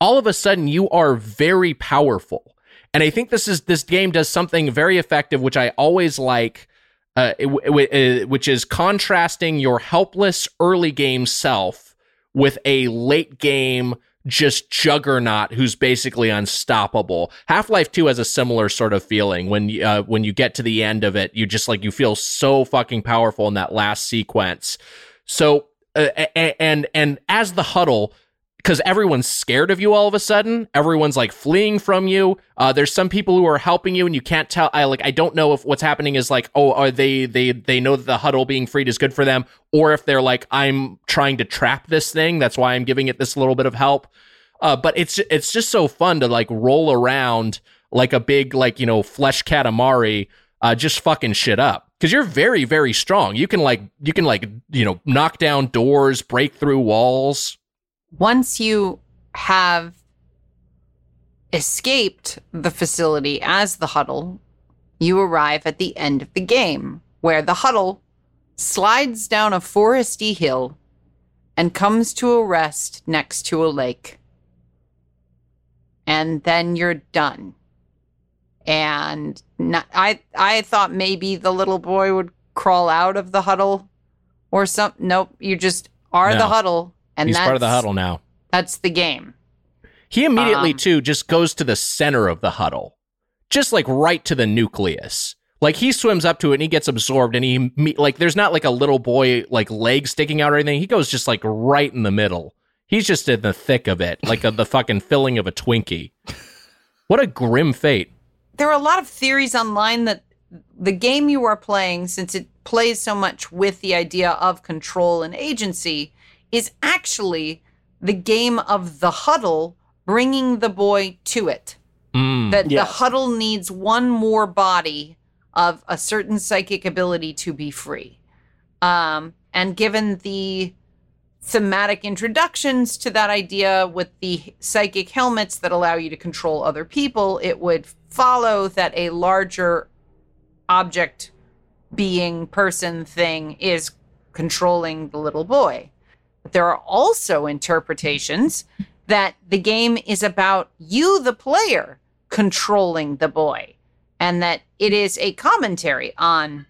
all of a sudden you are very powerful. And I think this is this game does something very effective, which I always like uh, uh, which is contrasting your helpless early game self with a late game just juggernaut who's basically unstoppable. Half Life Two has a similar sort of feeling when uh, when you get to the end of it, you just like you feel so fucking powerful in that last sequence. So uh, and and as the huddle, because everyone's scared of you all of a sudden. Everyone's like fleeing from you. Uh, there's some people who are helping you, and you can't tell. I like I don't know if what's happening is like, oh, are they they they know that the huddle being freed is good for them, or if they're like, I'm trying to trap this thing. That's why I'm giving it this little bit of help. Uh, but it's it's just so fun to like roll around like a big like you know flesh katamari, uh, just fucking shit up because you're very very strong. You can like you can like you know knock down doors, break through walls once you have escaped the facility as the huddle, you arrive at the end of the game, where the huddle slides down a foresty hill and comes to a rest next to a lake. And then you're done. And not, I I thought maybe the little boy would crawl out of the huddle or some nope, you just are no. the huddle and he's that's, part of the huddle now. That's the game. He immediately um, too just goes to the center of the huddle, just like right to the nucleus. Like he swims up to it and he gets absorbed, and he like there's not like a little boy like leg sticking out or anything. He goes just like right in the middle. He's just in the thick of it, like a, the fucking filling of a Twinkie. What a grim fate. There are a lot of theories online that the game you are playing, since it plays so much with the idea of control and agency, is actually the game of the huddle bringing the boy to it. Mm, that yes. the huddle needs one more body of a certain psychic ability to be free. Um, and given the thematic introductions to that idea with the psychic helmets that allow you to control other people, it would follow that a larger object, being, person, thing is controlling the little boy. But there are also interpretations that the game is about you, the player, controlling the boy, and that it is a commentary on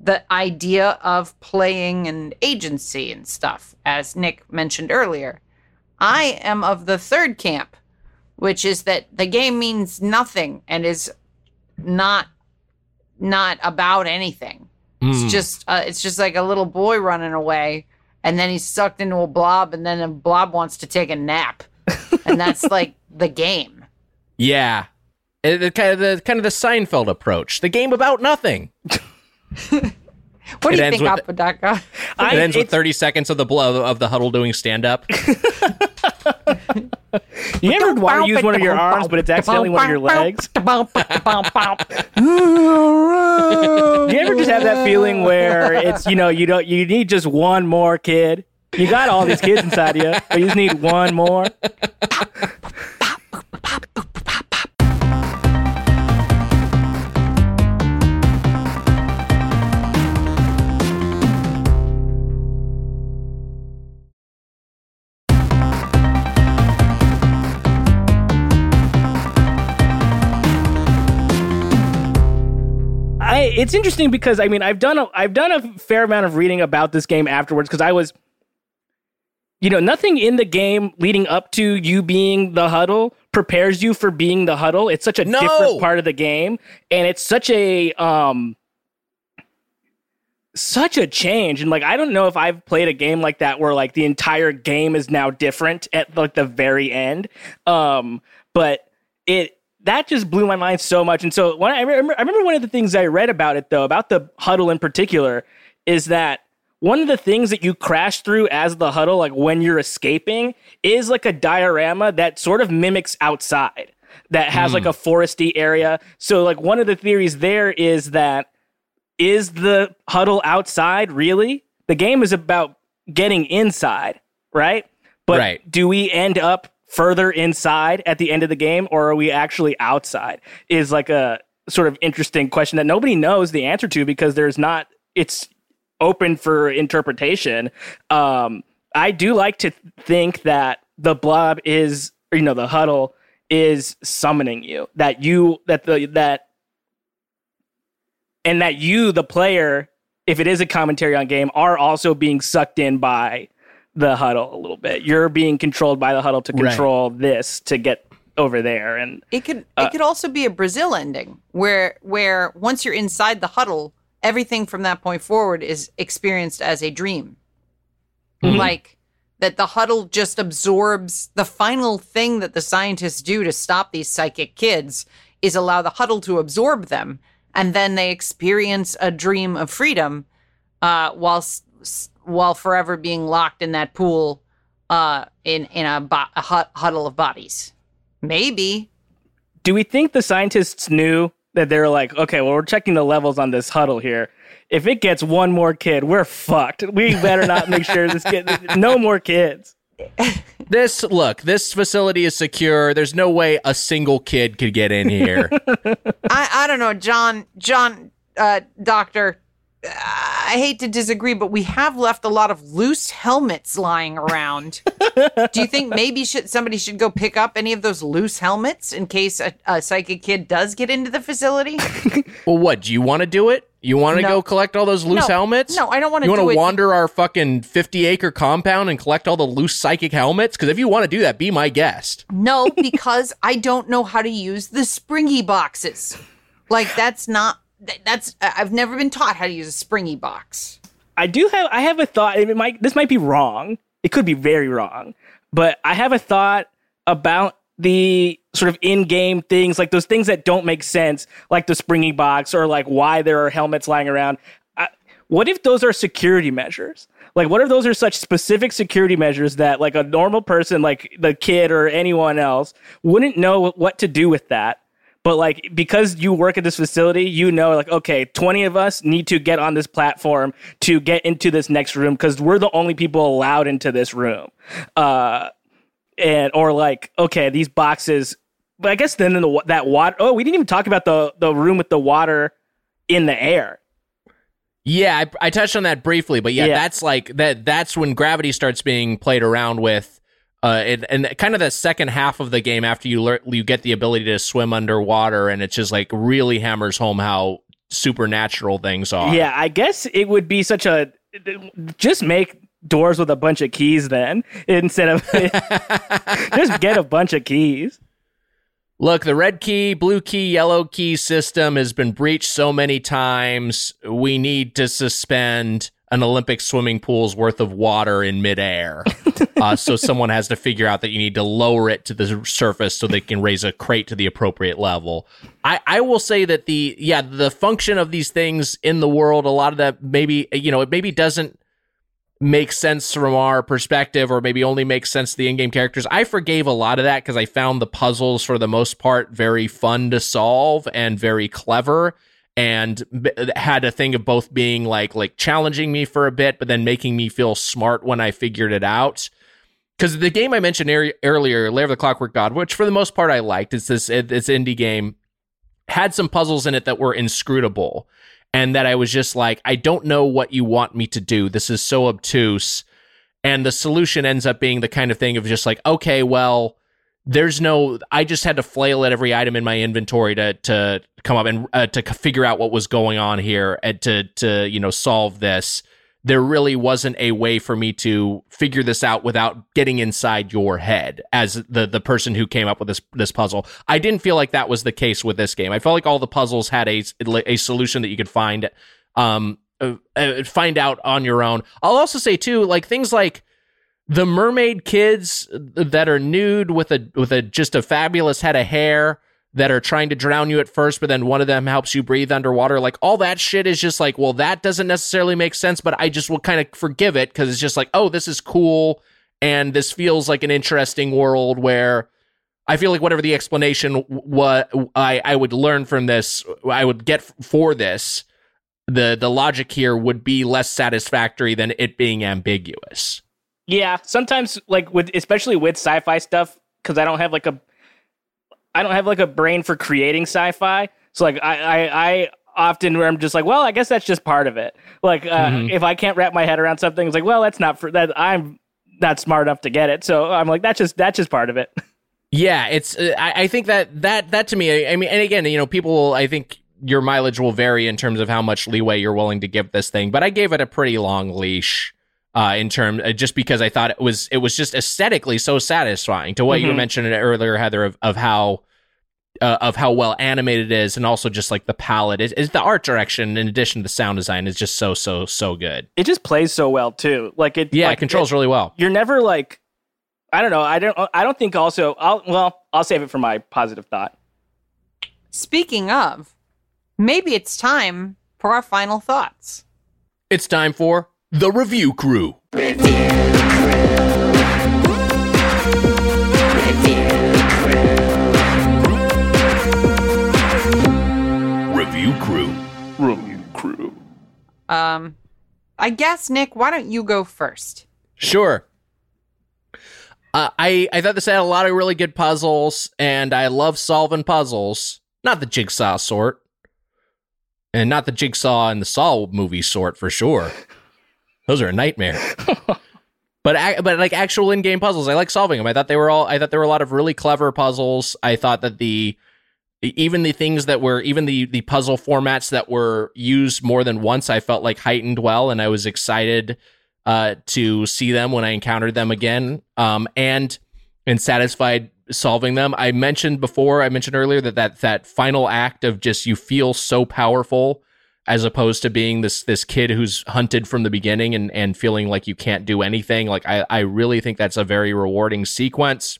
the idea of playing and agency and stuff, as Nick mentioned earlier. I am of the third camp, which is that the game means nothing and is not not about anything. Mm. It's hmm. just uh, it's just like a little boy running away and then he's sucked into a blob, and then a blob wants to take a nap, and that's like the game. Yeah, uh, it, it, kind of the kind of the Seinfeld approach, the game about nothing. What do it you think, Apodaca? It ends with 30 seconds of the blow of the huddle doing stand up. you ever want to use one of your arms, but it's accidentally one of your legs? Do you ever just have that feeling where it's you know you don't you need just one more kid? You got all these kids inside you, but you just need one more. It's interesting because I mean I've done a I've done a fair amount of reading about this game afterwards because I was you know nothing in the game leading up to you being the huddle prepares you for being the huddle it's such a no. different part of the game and it's such a um such a change and like i don't know if i've played a game like that where like the entire game is now different at like the very end um but it that just blew my mind so much. And so when I remember, I remember one of the things I read about it though, about the huddle in particular, is that one of the things that you crash through as the huddle, like when you're escaping, is like a diorama that sort of mimics outside. that has like hmm. a foresty area. So like one of the theories there is that is the huddle outside really? The game is about getting inside, right? But Right. do we end up further inside at the end of the game or are we actually outside? Is like a sort of interesting question that nobody knows the answer to because there's not it's open for interpretation. Um I do like to think that the blob is you know the huddle is summoning you that you that the that and that you the player if it is a commentary on game are also being sucked in by the huddle a little bit you're being controlled by the huddle to Right. control this to get over there and It could Uh, it could also be a Brazil ending where where once you're inside the huddle, everything from that point forward is experienced as a dream. Mhm. Like that the huddle just absorbs the final thing that the scientists do to stop these psychic kids is allow the huddle to absorb them and then they experience a dream of freedom uh while s- s- while forever being locked in that pool uh in in a, bo- a hu- huddle of bodies. Maybe do we think the scientists knew that they were like okay well we're checking the levels on this huddle here if it gets one more kid we're fucked we better not make sure this kid no more kids This look, this facility is secure. There's no way a single kid could get in here. I, I don't know, John, John, uh, Doctor. I hate to disagree, but we have left a lot of loose helmets lying around. Do you think maybe should somebody should go pick up any of those loose helmets in case a, a psychic kid does get into the facility? well, what? Do you want to do it? You want to No. go collect all those loose No. helmets? No, I don't wanna You want to wander our fucking 50 acre compound and collect all the loose psychic helmets? Because if you want to do that, be my guest. No, because I don't know how to use the springy boxes. Like that's not that- that's I've never been taught how to use a springy box. I do have I have a thought. It might this might be wrong. It could be very wrong, but I have a thought about the sort of in-game things, like those things that don't make sense, like the springy box or like why there are helmets lying around. I, what if those are security measures? Like, what if those are such specific security measures that like a normal person, like the kid or anyone else, wouldn't know what to do with that? But like because you work at this facility, you know like okay, 20 of us need to get on this platform to get into this next room cuz we're the only people allowed into this room. Uh and or like okay, these boxes but I guess then in the that water Oh, we didn't even talk about the the room with the water in the air. Yeah, I, I touched on that briefly, but yeah, Yeah. that's like that. That's when gravity starts being played around with, uh, and, and kind of the second half of the game after you learn you get the ability to swim underwater, and it just like really hammers home how supernatural things are. Yeah, I guess it would be such a just make doors with a bunch of keys then instead of just get a bunch of keys. Look, the red key, blue key, yellow key system has been breached so many times. We need to suspend an Olympic swimming pool's worth of water in midair. uh, so someone has to figure out that you need to lower it to the surface so they can raise a crate to the appropriate level. I, I will say that the yeah the function of these things in the world, a lot of that maybe you know it maybe doesn't make sense from our perspective or maybe only makes sense to the in-game characters. I forgave a lot of that because I found the puzzles for the most part very fun to solve and very clever and had a thing of both being like like challenging me for a bit but then making me feel smart when I figured it out. Cuz the game I mentioned ear- earlier, Lair of the Clockwork God, which for the most part I liked, it's this it, it's indie game had some puzzles in it that were inscrutable and that I was just like, I don't know what you want me to do. This is so obtuse. And the solution ends up being the kind of thing of just like, okay, well, there's no, I just had to flail at every item in my inventory to, to come up and uh, to figure out what was going on here and to, to, you know, solve this. There really wasn't a way for me to figure this out without getting inside your head as the the person who came up with this this puzzle. I didn't feel like that was the case with this game. I felt like all the puzzles had a a solution that you could find um uh, uh, find out on your own. I'll also say too like things like the mermaid kids that are nude with a with a just a fabulous head of hair that are trying to drown you at first, but then one of them helps you breathe underwater. Like all that shit is just like, well, that doesn't necessarily make sense, but I just will kind of forgive it because it's just like, oh, this is cool, and this feels like an interesting world where I feel like whatever the explanation what I I would learn from this, I would get for this, the the logic here would be less satisfactory than it being ambiguous. Yeah, sometimes like with especially with sci-fi stuff because I don't have like a I don't have like a brain for creating sci-fi. So like I I, I often where I'm just like, well, I guess that's just part of it. Like uh, Mhm. if I can't wrap my head around something, it's like, well, that's not for that. I'm not smart enough to get it. So I'm like, that's just that's just part of it. Yeah, it's. Uh, I, I think that that that to me. I, I mean, and again, you know, people. I think your mileage will vary in terms of how much leeway you're willing to give this thing. But I gave it a pretty long leash. Uh, in terms uh, just because I thought it was, it was just aesthetically so satisfying. To what you Mhm. mentioned earlier, Heather, of, of how, uh, of how well animated it is, and also just like the palette is, is the art direction in addition to the sound design is just so so so good. It just plays so well too. Like it. Yeah, like, it controls really well. you're never like I don't know. I don't I don't think also I'll well, I'll save it for my positive thought. Speaking of, maybe it's time for our final thoughts. It's time for the review crew. Review crew. Review crew. Um, I guess Nick, why don't you go first? Sure. Uh, I I thought this had a lot of really good puzzles, and I love solving puzzles. Not the jigsaw sort, and not the jigsaw in the Saw movie sort for sure. Those are a nightmare. but but like actual in-game puzzles, I like solving them. I thought they were all. I thought there were a lot of really clever puzzles. I thought that the even the things that were even the the puzzle formats that were used more than once, I felt like heightened well, and I was excited uh, to see them when I encountered them again, um, and and satisfied solving them. I mentioned before, I mentioned earlier that that that final act of just you feel so powerful as opposed to being this this kid who's hunted from the beginning and and feeling like you can't do anything. Like I I really think that's a very rewarding sequence.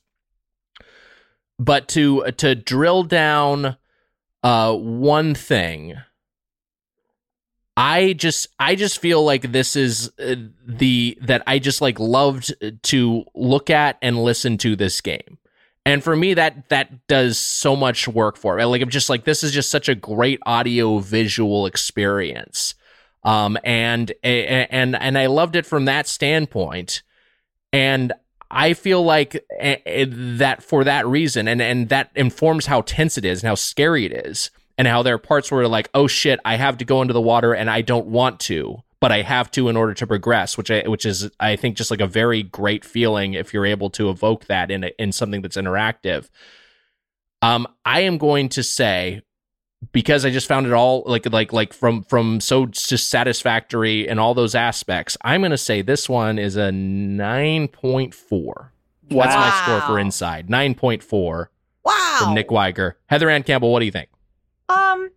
But to to drill down uh one thing I just I just feel like this is uh, the that I just like loved to look at and listen to this game. And for me that that does so much work for me. Like I'm just like this is just such a great audio visual experience. Um and and and I loved it from that standpoint. And I feel like that for that reason and and that informs how tense it is and how scary it is and how there are parts where like, oh shit, I have to go into the water and I don't want to, but I have to in order to progress, which I, which is I think just like a very great feeling if you're able to evoke that in a, in something that's interactive. Um, I am going to say because I just found it all like like like from from so just satisfactory in all those aspects. I'm going to say this one is a nine point four. Wow. That's my score for Inside. Nine point four Wow. from Nick Wiger. Heather Ann Campbell, what do you think? Um,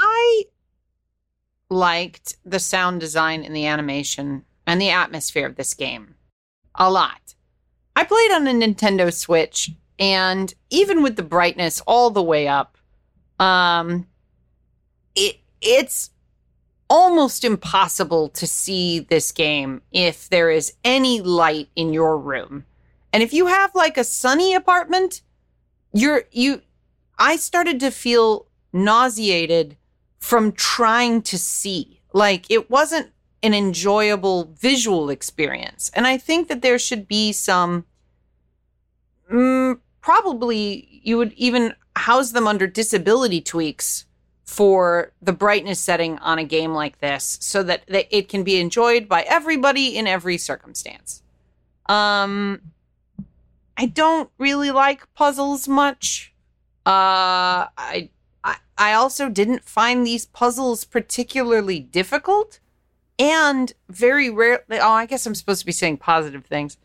I liked the sound design and the animation and the atmosphere of this game a lot. I played on a Nintendo Switch, and even with the brightness all the way up, um, it it's almost impossible to see this game if there is any light in your room. And if you have like a sunny apartment, you're you I started to feel nauseated from trying to see. Like it wasn't an enjoyable visual experience. And I think that there should be some, mm, probably you would even house them under disability tweaks for the brightness setting on a game like this so that, that it can be enjoyed by everybody in every circumstance. Um, I don't really like puzzles much. Uh, I, I, I also didn't find these puzzles particularly difficult, and very rare. Oh, I guess I'm supposed to be saying positive things.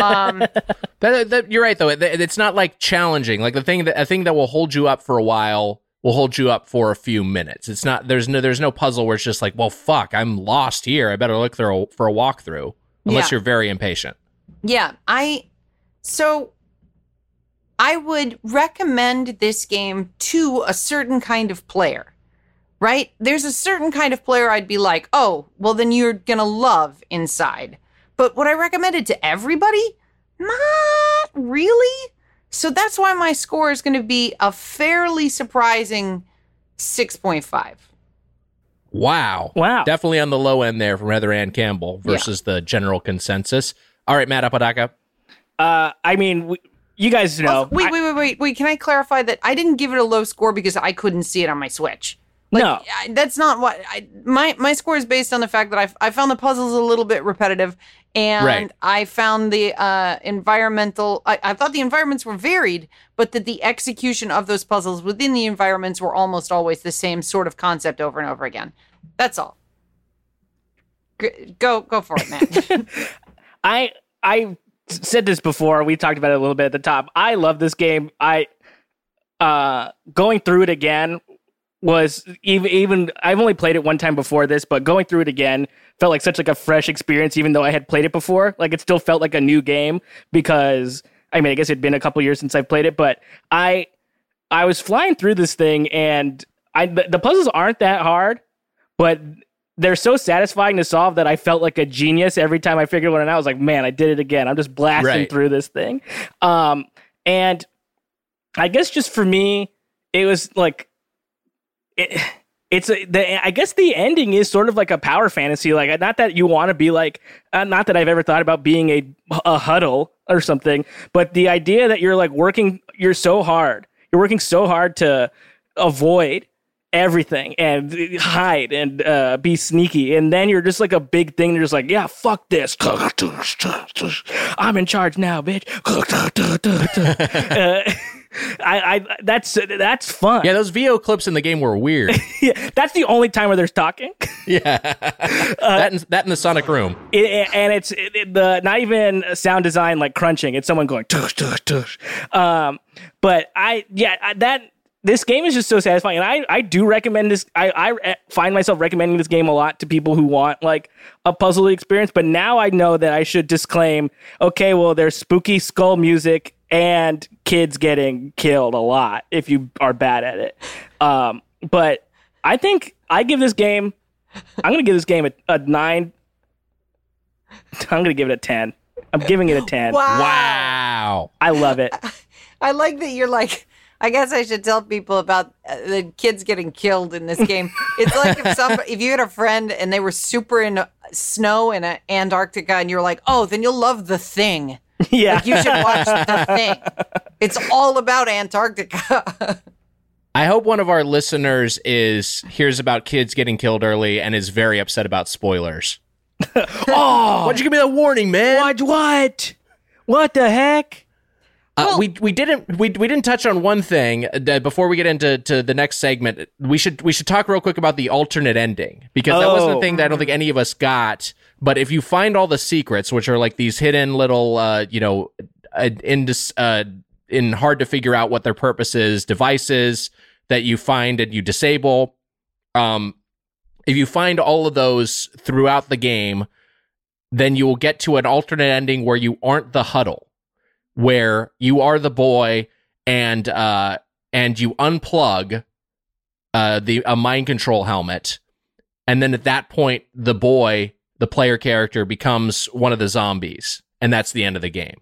Um, That, that you're right though. It, it's not like challenging. Like the thing that a thing that will hold you up for a while will hold you up for a few minutes. It's not there's no there's no puzzle where it's just like, well, fuck, I'm lost here. I better look through for a walkthrough. Unless Yeah. you're very impatient. Yeah, I so I would recommend this game to a certain kind of player. Right? There's a certain kind of player I'd be like, "Oh, well then you're going to love Inside." But would I recommend it to everybody? Not really. So that's why my score is going to be a fairly surprising 6.5. Wow. Wow. Definitely on the low end there from Heather Ann Campbell versus the general consensus. All right, Matt Apodaca. Uh, I mean, w- you guys know. Also- wait, I- wait, wait, wait, wait. Can I clarify that I didn't give it a low score because I couldn't see it on my Switch? no. I, that's not what I, my my score is based on the fact that I I found the puzzles a little bit repetitive, and Right. I found the uh, environmental. I, I thought the environments were varied, but that the execution of those puzzles within the environments were almost always the same sort of concept over and over again. That's all. G- Go go for it, man. I I said this before. We talked about it a little bit at the top. I love this game. I uh going through it again was even even I've only played it one time before this, but going through it again felt like such like a fresh experience even though I had played it before. Like it still felt like a new game because I mean, I guess it'd been a couple years since I've played it, but I I was flying through this thing and I the, the puzzles aren't that hard, but they're so satisfying to solve that I felt like a genius every time I figured one out. I was like, man, I did it again. I'm just blasting Right. through this thing. Um, and I guess just for me, it was like, it, it's a, the, I guess the ending is sort of like a power fantasy. Like, not that you want to be like, uh, not that I've ever thought about being a, a huddle or something, but the idea that you're like working, you're so hard, you're working so hard to avoid everything and hide and uh, be sneaky. And then you're just like a big thing. You're just like, yeah, fuck this. I'm in charge now, bitch. Uh, I, I, that's that's fun. Yeah, those VO clips in the game were weird. Yeah, that's the only time where there's talking. yeah. that, in, that in the Sonic room. It, and it's it, it- the not even sound design like crunching. It's someone going tush tush tush. Um, but I yeah I, that this game is just so satisfying, and I I do recommend this. I I find myself recommending this game a lot to people who want like a puzzle experience. But now I know that I should disclaim. Okay, well there's spooky skull music and kids getting killed a lot if you are bad at it. Um, but I think I give this game. I'm gonna give this game a, a nine. I'm gonna give it a ten. I'm giving it a ten. Wow. I love it. I like that you're like. I guess I should tell people about uh, the kids getting killed in this game. It's like if some if you had a friend and they were super into snow in Antarctica and you're like, "Oh, then you'll love the thing." Yeah, Like you should watch the thing. It's all about Antarctica. I hope one of our listeners is hears about kids getting killed early and is very upset about spoilers. oh, Why'd you give me that warning, man? what? What? What the heck? Uh, we we didn't we we didn't touch on one thing uh, before we get into to the next segment. We should we should talk real quick about the alternate ending because that wasn't a Oh. thing that I don't think any of us got. But if you find all the secrets, which are like these hidden little, uh, you know, uh, in uh, in hard to figure out what their purpose is, devices that you find and you disable, um, if you find all of those throughout the game, then you will get to an alternate ending where you aren't the huddle, where you are the boy and uh and you unplug uh the a mind control helmet, and then at that point the boy, the player character, becomes one of the zombies, and that's the end of the game.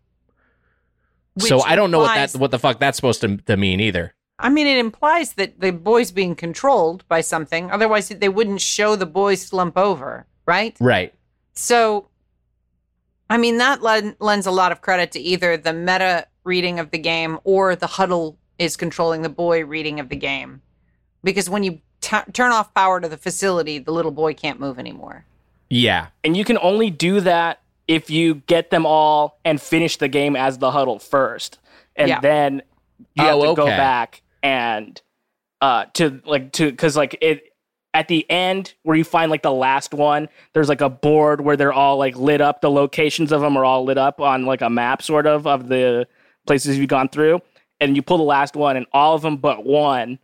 so I don't know what that what the fuck that's supposed to, to mean either. I mean, it implies that the boy's being controlled by something. Otherwise, they wouldn't show the boy slump over, right? Right. So, I mean, that len- lends a lot of credit to either the meta reading of the game or the huddle is controlling the boy reading of the game. Because when you t- turn off power to the facility, the little boy can't move anymore. Yeah. And you can only do that if you get them all and finish the game as the huddle first, and Yeah. then you have Oh, to go back and uh to like to because like it at the end where you find like the last one there's like a board where they're all like lit up the locations of them are all lit up on like a map sort of of the places you've gone through and you pull the last one and all of them but one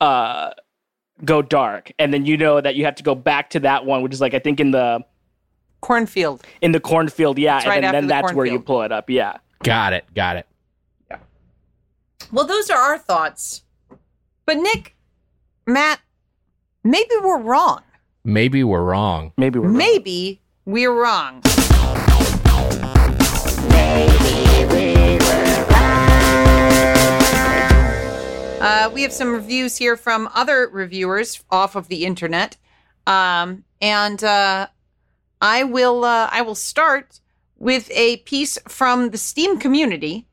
uh go dark and then you know that you have to go back to that one which is like i think in the Cornfield. in the cornfield yeah It's and right then, then the that's where you pull it up yeah Got it. Got it. Yeah. Well, those are our thoughts. But, Nick, Matt, Maybe we're wrong. Maybe we're wrong. Maybe we're wrong. Maybe we're wrong. Uh, we have some reviews here from other reviewers off of the internet, um, and uh, I will uh, I will start with a piece from the Steam community.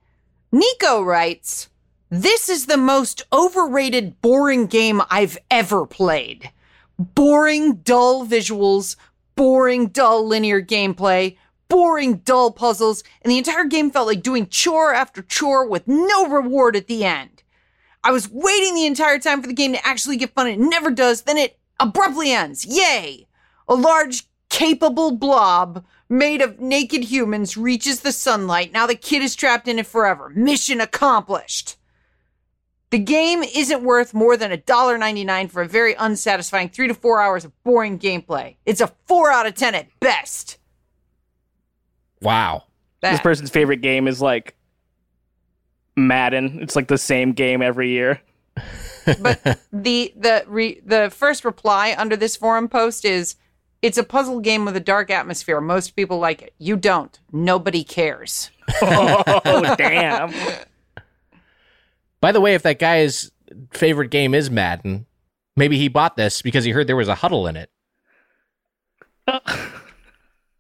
Nico writes, "This is the most overrated, boring game I've ever played. Boring, dull visuals, boring, dull linear gameplay." Boring, dull puzzles, and the entire game felt like doing chore after chore with no reward at the end. I was waiting the entire time for the game to actually get fun. It never does. Then it abruptly ends. Yay! A large, capable blob made of naked humans reaches the sunlight. Now the kid is trapped in it forever. Mission accomplished. The game isn't worth more than $1.99 for a very unsatisfying three to four hours of boring gameplay. It's a four out of 10 at best. Wow. That- This person's favorite game is like Madden. It's like the same game every year. but the the re, the first reply under this forum post is it's a puzzle game with a dark atmosphere. Most people like it. You don't. Nobody cares. Oh damn! By the way, if that guy's favorite game is Madden, maybe he bought this because he heard there was a huddle in it.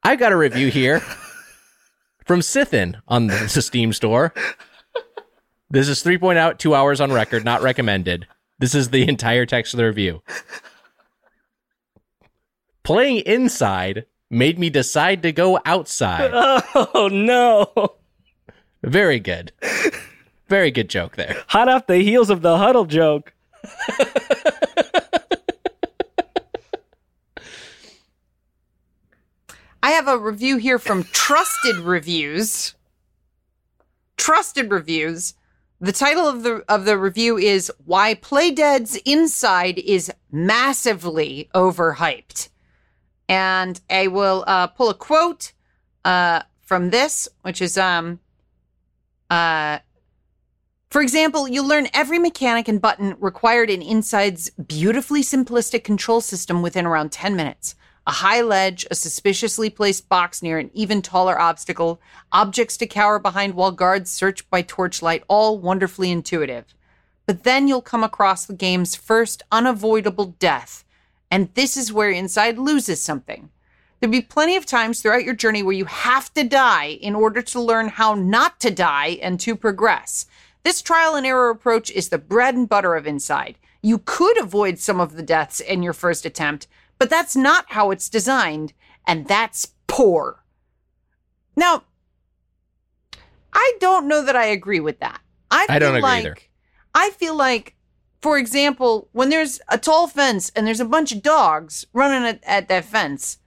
I got a review here from Sithin on the Steam store. This is 3.2 hours on record, not recommended. This is the entire text of the review. Playing inside made me decide to go outside. Oh no! Very good. Very good joke there. Hot off the heels of the huddle joke. I have a review here from Trusted Reviews. Trusted Reviews. The title of the of the review is Why Playdead's Inside is Massively Overhyped. And I will uh, pull a quote uh, from this, which is um uh for example, you'll learn every mechanic and button required in Inside's beautifully simplistic control system within around 10 minutes. A high ledge, a suspiciously placed box near an even taller obstacle, objects to cower behind while guards search by torchlight, all wonderfully intuitive. But then you'll come across the game's first unavoidable death, and this is where Inside loses something. There'll be plenty of times throughout your journey where you have to die in order to learn how not to die and to progress. This trial and error approach is the bread and butter of Inside. You could avoid some of the deaths in your first attempt, but that's not how it's designed, and that's poor. Now, I don't know that I agree with that. I, I don't feel agree like, either. I feel like, for example, when there's a tall fence and there's a bunch of dogs running at, at that fence,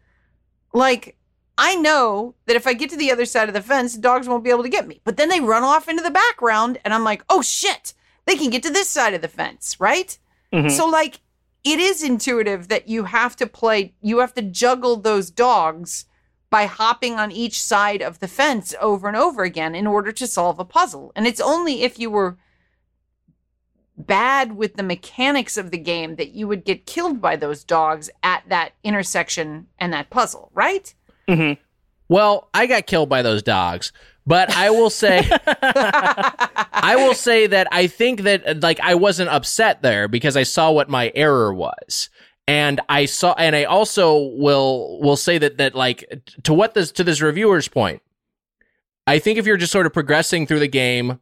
like I know that if I get to the other side of the fence, dogs won't be able to get me. But then they run off into the background, and I'm like, oh shit, they can get to this side of the fence, right? Mhm. So, like, it is intuitive that you have to play, you have to juggle those dogs by hopping on each side of the fence over and over again in order to solve a puzzle. And it's only if you were bad with the mechanics of the game that you would get killed by those dogs at that intersection and that puzzle, right? Mhm. Well, I got killed by those dogs, but I will say I will say that I think that like I wasn't upset there because I saw what my error was. And I saw and I also will will say that that like to what this to this reviewer's point. I think if you're just sort of progressing through the game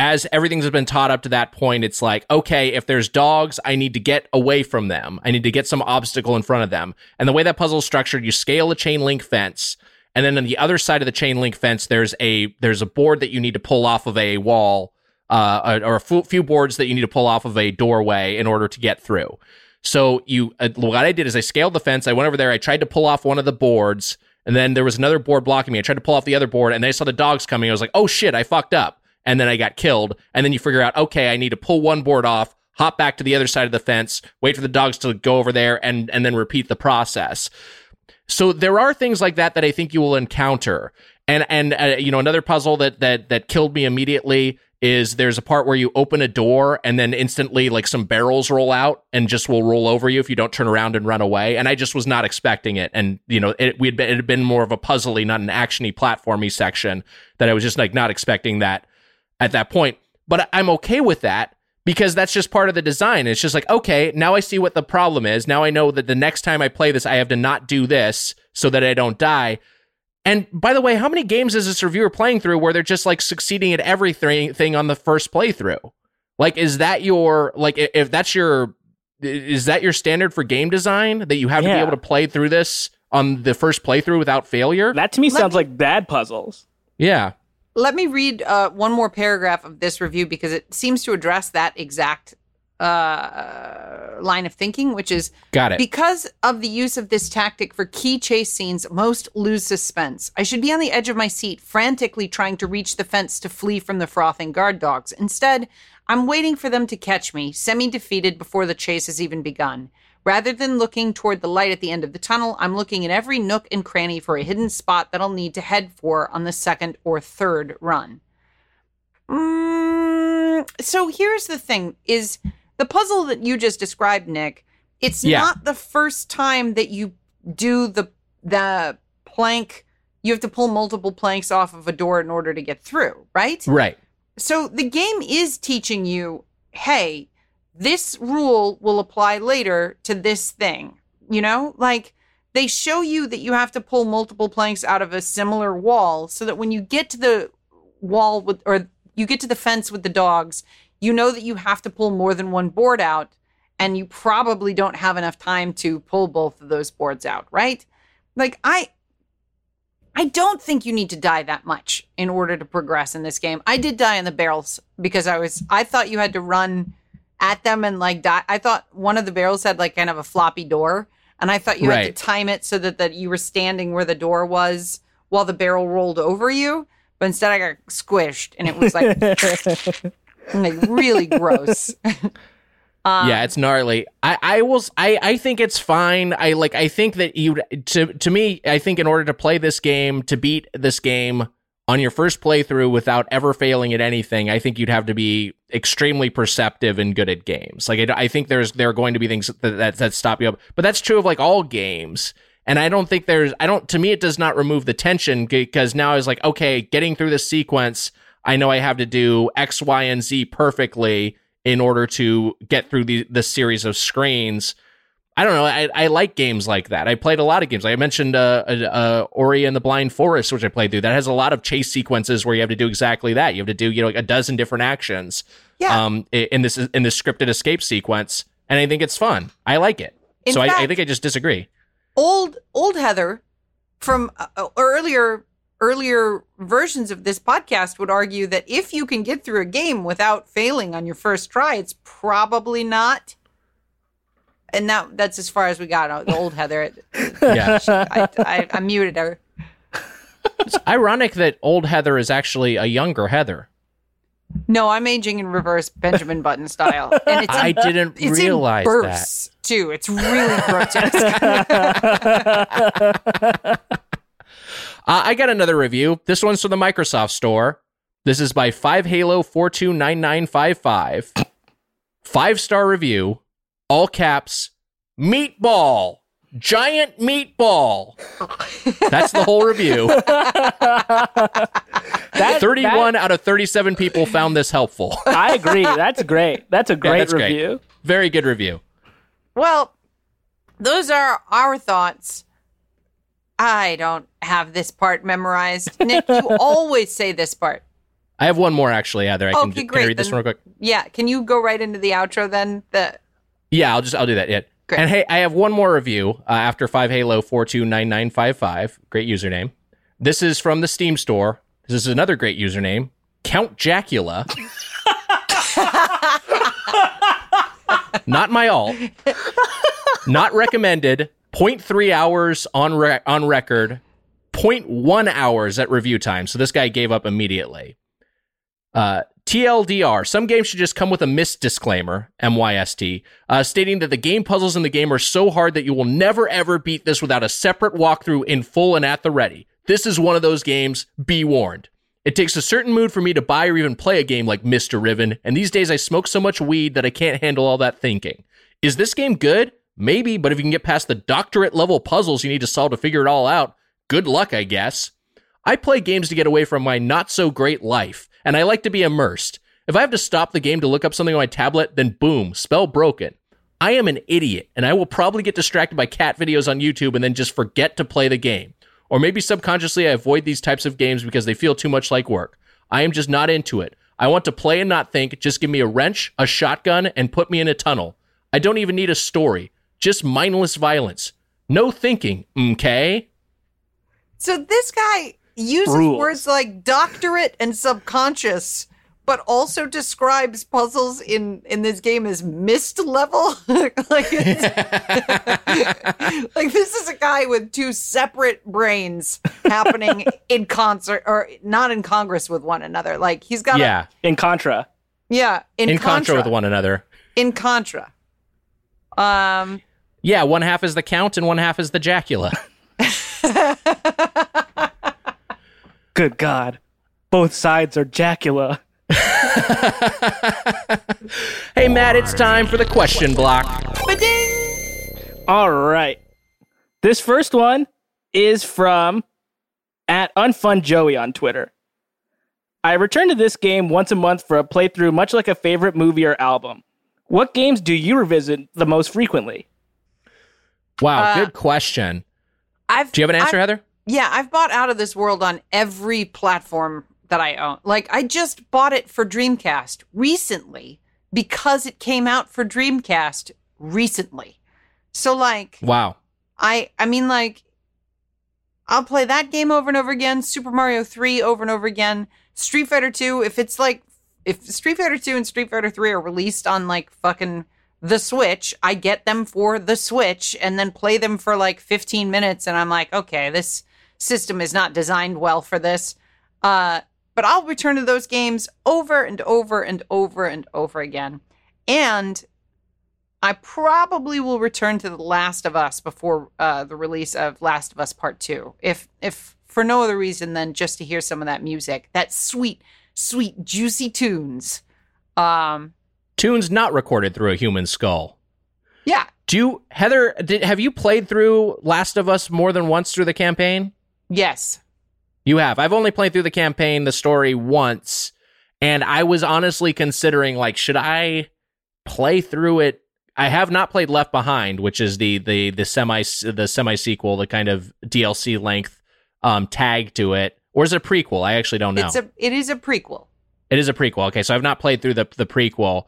as everything's been taught up to that point, it's like, okay, if there's dogs, I need to get away from them. I need to get some obstacle in front of them. And the way that puzzle's structured, you scale a chain link fence, and then on the other side of the chain link fence, there's a there's a board that you need to pull off of a wall, uh, or a few- boards that you need to pull off of a doorway in order to get through. So you, uh, what I did is I scaled the fence. I went over there. I tried to pull off one of the boards, and then there was another board blocking me. I tried to pull off the other board, and then I saw the dogs coming. I was like, oh shit, I fucked up. And then I got killed. And then you figure out, okay, I need to pull one board off, hop back to the other side of the fence, wait for the dogs to go over there, and and then repeat the process. So there are things like that that I think you will encounter. And and uh, you know another puzzle that that that killed me immediately is there's a part where you open a door and then instantly like some barrels roll out and just will roll over you if you don't turn around and run away. And I just was not expecting it. And you know it we had been, it had been more of a puzzly, not an actiony platformy section that I was just like not expecting that at that point. But I'm okay with that because that's just part of the design. It's just like, okay, now I see what the problem is. Now I know that the next time I play this, I have to not do this so that I don't die. And by the way, how many games is this reviewer playing through where they're just like succeeding at everything on the first playthrough? Like, is that your like if that's your is that your standard for game design that you have to be able to play through this on the first playthrough without failure? That to me Let sounds me- like bad puzzles. Yeah. Let me read uh, one more paragraph of this review because it seems to address that exact uh, line of thinking, which is Got it. because of the use of this tactic for key chase scenes, most lose suspense. I should be on the edge of my seat, frantically trying to reach the fence to flee from the frothing guard dogs. Instead, I'm waiting for them to catch me, semi defeated before the chase has even begun. Rather than looking toward the light at the end of the tunnel, I'm looking in every nook and cranny for a hidden spot that I'll need to head for on the second or third run. Mm, so here's the thing is the puzzle that you just described, Nick, it's Yeah. not the first time that you do the the plank you have to pull multiple planks off of a door in order to get through, right? right. So the game is teaching you, hey, this rule will apply later to this thing. You know, like they show you that you have to pull multiple planks out of a similar wall so that when you get to the wall with, or you get to the fence with the dogs, you know that you have to pull more than one board out and you probably don't have enough time to pull both of those boards out, right? Like I I don't think you need to die that much in order to progress in this game. I did die in the barrels because I was I thought you had to run at them and like die. I thought one of the barrels had like kind of a floppy door and I thought you had to time it so that that you were standing where the door was while the barrel rolled over you. But instead I got squished and it was like like really gross. Um, yeah, it's gnarly. I, I will. I, I think it's fine. I like. I think that you. To to me, I think in order to play this game, to beat this game on your first playthrough without ever failing at anything, I think you'd have to be extremely perceptive and good at games. Like I, I think there's there are going to be things that, that that stop you up, but that's true of like all games. And I don't think there's. I don't. To me, it does not remove the tension because now I was like, okay, getting through this sequence. I know I have to do X, Y, and Z perfectly in order to get through the the series of screens. I don't know. I, I like games like that. I played a lot of games. Like I mentioned uh, uh, uh, Ori and the Blind Forest, which I played through. That has a lot of chase sequences where you have to do exactly that. You have to do you know a dozen different actions. Yeah. Um, in this in this scripted escape sequence, and I think it's fun. I like it. In so I, I think I just disagree. old old Heather from uh, uh, earlier earlier versions of this podcast would argue that if you can get through a game without failing on your first try, it's probably not. And that that's as far as we got. The old Heather, Yeah. I, I, I muted her. it's ironic that old Heather is actually a younger Heather. No, I'm aging in reverse Benjamin Button style, and it's in, I didn't it's realize in that. too. It's really grotesque. Uh, I got another review. This one's from the Microsoft Store. This is by Five Halo four two nine nine five five. Five star review. All caps. Meatball. Giant meatball. That's the whole review. That- Thirty one out of thirty seven people found this helpful. I agree. That's great. That's a great that's great. review. Very good review. Well, those are our thoughts. I don't have this part memorized. Nick, you always say this part. I have one more actually, Either I can, Okay, can I great, read this then- one real quick. Yeah, can you go right into the outro then? The Yeah, I'll just I'll do that. Yeah. Great. And hey, I have one more review uh, after five Halo four two nine nine five five. Great username. This is from the Steam store. This is another great username. Count Jacula. Not my alt. Not recommended. 0.3 hours on re- on record. 0.1 hours at review time. So this guy gave up immediately. Uh, TLDR, some games should just come with a Myst disclaimer, MYST, uh, stating that the game puzzles in the game are so hard that you will never ever beat this without a separate walkthrough in full and at the ready. This is one of those games, be warned. It takes a certain mood for me to buy or even play a game like Myst or Riven, and these days I smoke so much weed that I can't handle all that thinking. Is this game good? Maybe, but if you can get past the doctorate level puzzles you need to solve to figure it all out, good luck, I guess. I play games to get away from my not so great life, and I like to be immersed, If I have to stop the game to look up something on my tablet, then boom, spell broken. I am an idiot, and I will probably get distracted by cat videos on YouTube and then just forget to play the game. Or maybe subconsciously I avoid these types of games because they feel too much like work. I am just not into it. I want to play and not think. Just give me a wrench, a shotgun, and put me in a tunnel. I don't even need a story. Just mindless violence. No thinking, okay? So this guy uses Rules. words like doctorate and subconscious, but also describes puzzles in in this game as Myst level. like, like this is a guy with two separate brains happening in concert or not in congress with one another. Like he's got Yeah, In Contra. yeah in, in contra with one another. in contra. Um. Yeah, one half is the Count and one half is the Jacula. Good God. Both sides are Jacula. hey, Matt, it's time for the question block. Ba-ding! All right. This first one is from at Unfun Joey on Twitter. I return to this game once a month for a playthrough, much like a favorite movie or album. What games do you revisit the most frequently? Wow, Uh, good question. I've Do you have an answer, I've- Heather? Yeah, I've bought Out of This World on every platform that I own. Like, I just bought it for Dreamcast recently because it came out for Dreamcast recently. So, like, Wow. I, I mean, like, I'll play that game over and over again. Super Mario Three over and over again. Street Fighter Two. If it's like, if Street Fighter Two and Street Fighter Three are released on like fucking the Switch, I get them for the Switch and then play them for like 15 minutes, and I'm like, okay, this system is not designed well for this. Uh, but I'll return to those games over and over and over and over again. And I probably will return to The Last of Us before uh, the release of Last of Us Part Two, if if for no other reason than just to hear some of that music, that sweet, sweet, juicy tunes. Um, Tunes not recorded through a human skull. yeah, Do you, Heather, did, have you played through Last of Us more than once through the campaign? Yes, You have. I've only played through the campaign, the story once, and I was honestly considering like, should I play through it? I have not played Left Behind, which is the the the semi the semi sequel, the kind of DLC length um tag to it, or is it a prequel? I actually don't know. it's a it is a prequel. It is a prequel. Okay, so I've not played through the the prequel,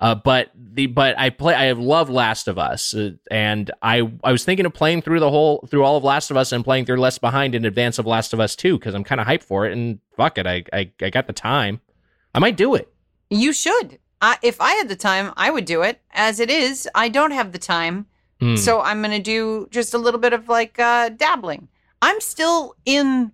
uh, but the but I play. I have loved Last of Us, uh, and I I was thinking of playing through the whole through all of Last of Us and playing through Left Behind in advance of Last of Us Two because I'm kind of hyped for it. And fuck it, I, I I got the time. I might do it. You should. I, if I had the time, I would do it. As it is, I don't have the time. Hmm. So I'm going to do just a little bit of like uh, dabbling. I'm still in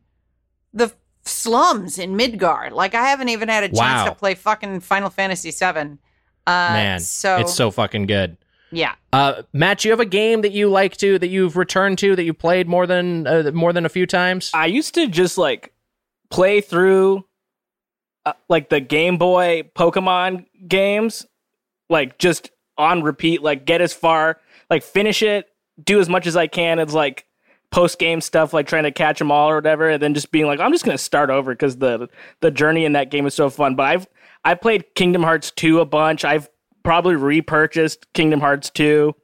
the slums in Midgar. Like I haven't even had a chance Wow. to play fucking Final Fantasy VII. Uh, Man, so it's so fucking good. yeah. Uh, Matt, you have a game that you like to that you've returned to that you played more than uh, more than a few times? I used to just like play through uh, like the Game Boy Pokemon games, like just on repeat, like get as far, like finish it, do as much as I can. It's like post game stuff, like trying to catch them all or whatever, and then just being like, I'm just gonna start over because the the journey in that game is so fun. But I've I played Kingdom Hearts 2 a bunch. I've probably repurchased Kingdom Hearts 2.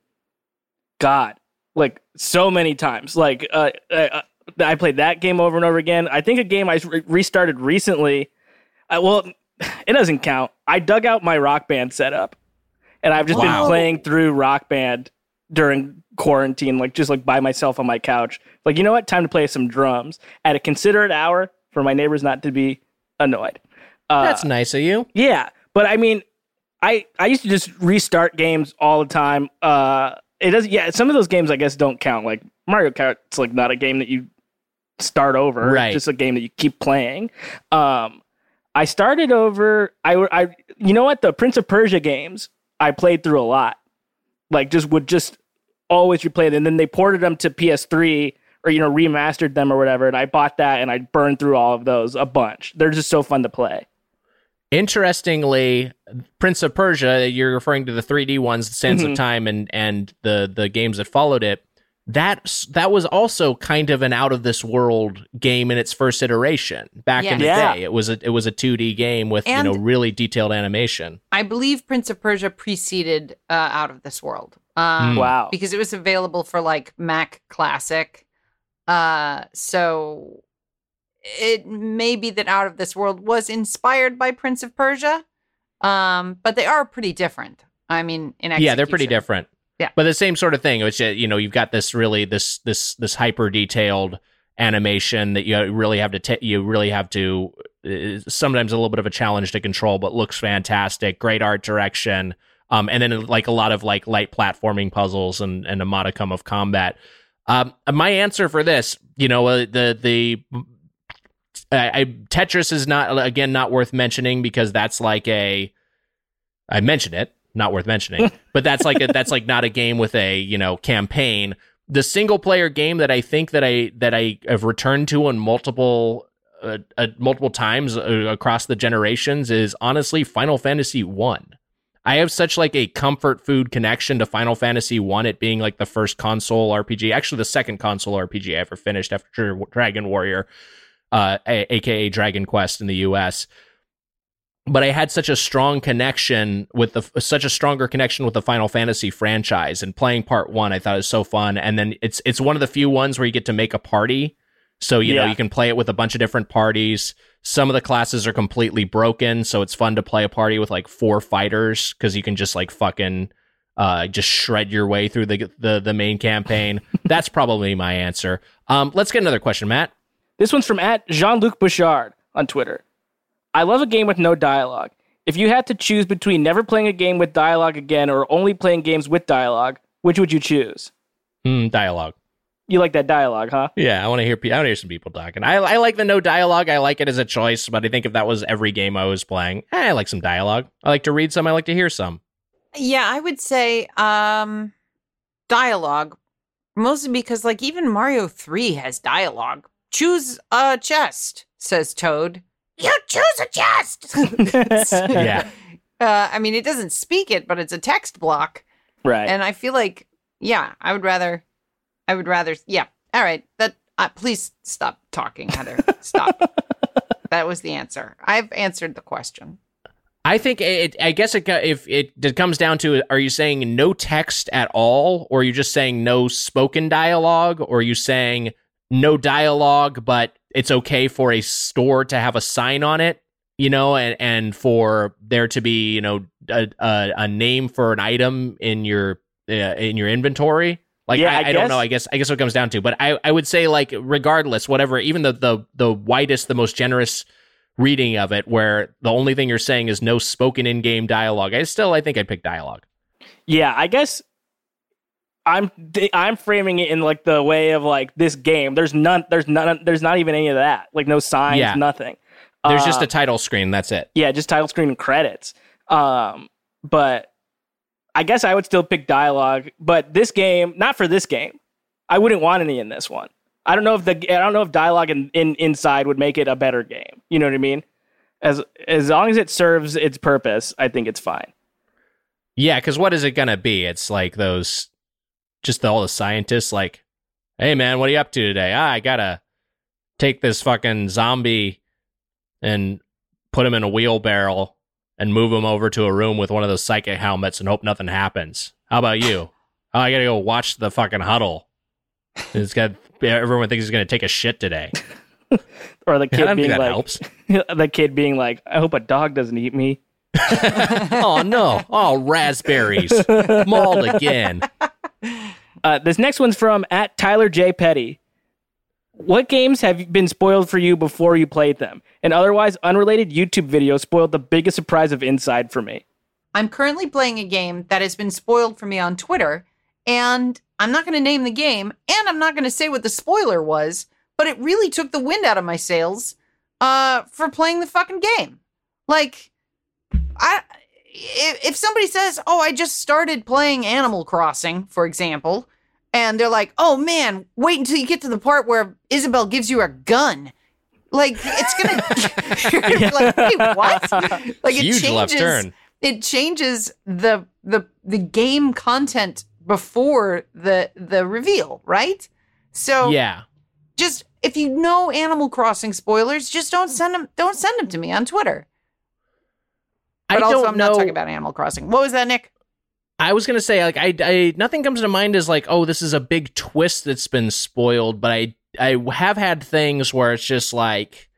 God, like so many times. Like uh, uh, I played that game over and over again. I think a game I re- restarted recently. I, well, it doesn't count. I dug out my rock band setup, and I've just Wow. been playing through rock band during quarantine, like just like by myself on my couch. Like you know what? Time to play some drums at a considerate hour for my neighbors not to be annoyed. Uh, That's nice of you. yeah, but I mean, I I used to just restart games all the time. Uh, it does. Yeah, some of those games I guess don't count. Like Mario Kart's like not a game that you start over. Right. It's just a game that you keep playing. Um, I started over. I I you know what the Prince of Persia games I played through a lot. Like just would just always replay them. And then they ported them to PS3 or you know remastered them or whatever. And I bought that and I burned through all of those a bunch. They're just so fun to play. Interestingly, Prince of Persia, you're referring to the 3D ones, Sands Mhm. of Time, and and the the games that followed it. that that was also kind of an out of this world game in its first iteration back in the Yeah. day. It was a it was a 2D game with And- you know really detailed animation. I believe Prince of Persia preceded uh, Out of This World. Um, Hmm. Wow. Because it was available for like Mac Classic. Uh, so it may be that Out of This World was inspired by Prince of Persia. Um, but they are pretty different. I mean, in Yeah, they're pretty different. Yeah. but the same sort of thing. Which uh, you know you've got this really this this this hyper detailed animation that you really have to ta- you really have to uh, sometimes a little bit of a challenge to control, but looks fantastic. Great art direction. Um, and then like a lot of like light platforming puzzles and, and a modicum of combat. Um, my answer for this, you know, uh, the the I, I Tetris is not again not worth mentioning because that's like a I mentioned it, not worth mentioning, but that's like a, that's like not a game with a you know campaign. The single player game that I think that I that I have returned to on multiple uh, uh, multiple times uh, across the generations is honestly Final Fantasy One. I have such like a comfort food connection to Final Fantasy One, it being like the first console RPG, actually the second console RPG I ever finished after Dragon Warrior, uh, a- aka Dragon Quest in the U.S. But I had such a strong connection with the such a stronger connection with the Final Fantasy franchise, and playing Part One I thought it was so fun. And then it's it's one of the few ones where you get to make a party, so you know you can play it with a bunch of different parties. Some of the classes are completely broken, so it's fun to play a party with like four fighters because you can just like fucking uh, just shred your way through the the, the main campaign. That's probably my answer. Um, let's get another question, Matt. This one's from at Jean Luc Bouchard on Twitter. I love a game with no dialogue. If you had to choose between never playing a game with dialogue again or only playing games with dialogue, which would you choose? Hmm, dialogue. You like that dialogue, huh? Yeah, I want to hear. I want to hear some people talking. I I like the no dialogue. I like it as a choice, but I think if that was every game I was playing, eh, I like some dialogue. I like to read some. I like to hear some. Yeah, I would say um dialogue. Mostly because like even Mario 3 has dialogue. Choose a chest, says Toad. You choose a chest. Yeah. Uh, I mean, it doesn't speak it, but it's a text block, Right. and I feel like, yeah, I would rather, I would rather, yeah. All right, that. Uh, please stop talking, Heather. Stop. that was the answer. I've answered the question. I think it. I guess it. If it, it comes down to, are you saying no text at all, or are you just saying no spoken dialogue, or are you saying no dialogue, but it's okay for a store to have a sign on it, you know, and and for there to be, you know, a a, a name for an item in your uh, in your inventory. Like Yeah, I, I I don't know. I guess I guess what it comes down to, but I I would say like regardless, whatever, even the the the widest, the most generous reading of it where the only thing you're saying is no spoken in-game dialogue i still i think i'd pick dialogue Yeah, I guess I'm I'm framing it in like the way of like this game. There's none. There's none. There's not even any of that. Like no signs. Yeah. Nothing. there's Uh, just a title screen that's it yeah, just title screen and credits. Um, but I guess I would still pick dialogue. But this game, not for this game. I wouldn't want any in this one. I don't know if the I don't know if dialogue in, in inside would make it a better game. You know what I mean? As as long as it serves its purpose, I think it's fine. yeah because what is it gonna be it's like those just all the scientists like hey man what are you up to today ah, i gotta take this fucking zombie and put him in a wheelbarrow and move him over to a room with one of those psychic helmets and hope nothing happens how about you oh i gotta go watch the fucking huddle it's got everyone thinks he's gonna take a shit today Or the kid being like, helps. the kid being like, I hope a dog doesn't eat me. oh no! Oh raspberries, mauled again. Uh, this next one's from at Tyler J Petty. What games have been spoiled for you before you played them? An otherwise unrelated YouTube video spoiled the biggest surprise of Inside for me. I'm currently playing a game that has been spoiled for me on Twitter, and I'm not going to name the game, and I'm not going to say what the spoiler was, but it really took the wind out of my sails uh, for playing the fucking game. Like, I if, if somebody says, "Oh, I just started playing Animal Crossing," for example, and they're like, "Oh man, wait until you get to the part where Isabelle gives you a gun." Like it's gonna like, wait, what? Like it Huge changes left turn. it changes the the the game content before the the reveal, right? So Yeah. just if you know Animal Crossing spoilers, just don't send them. Don't send them to me on Twitter. But I also, don't I'm know. not talking about Animal Crossing. What was that, Nick? I was gonna say like I, I nothing comes to mind as like oh this is a big twist that's been spoiled, but I I have had things where it's just like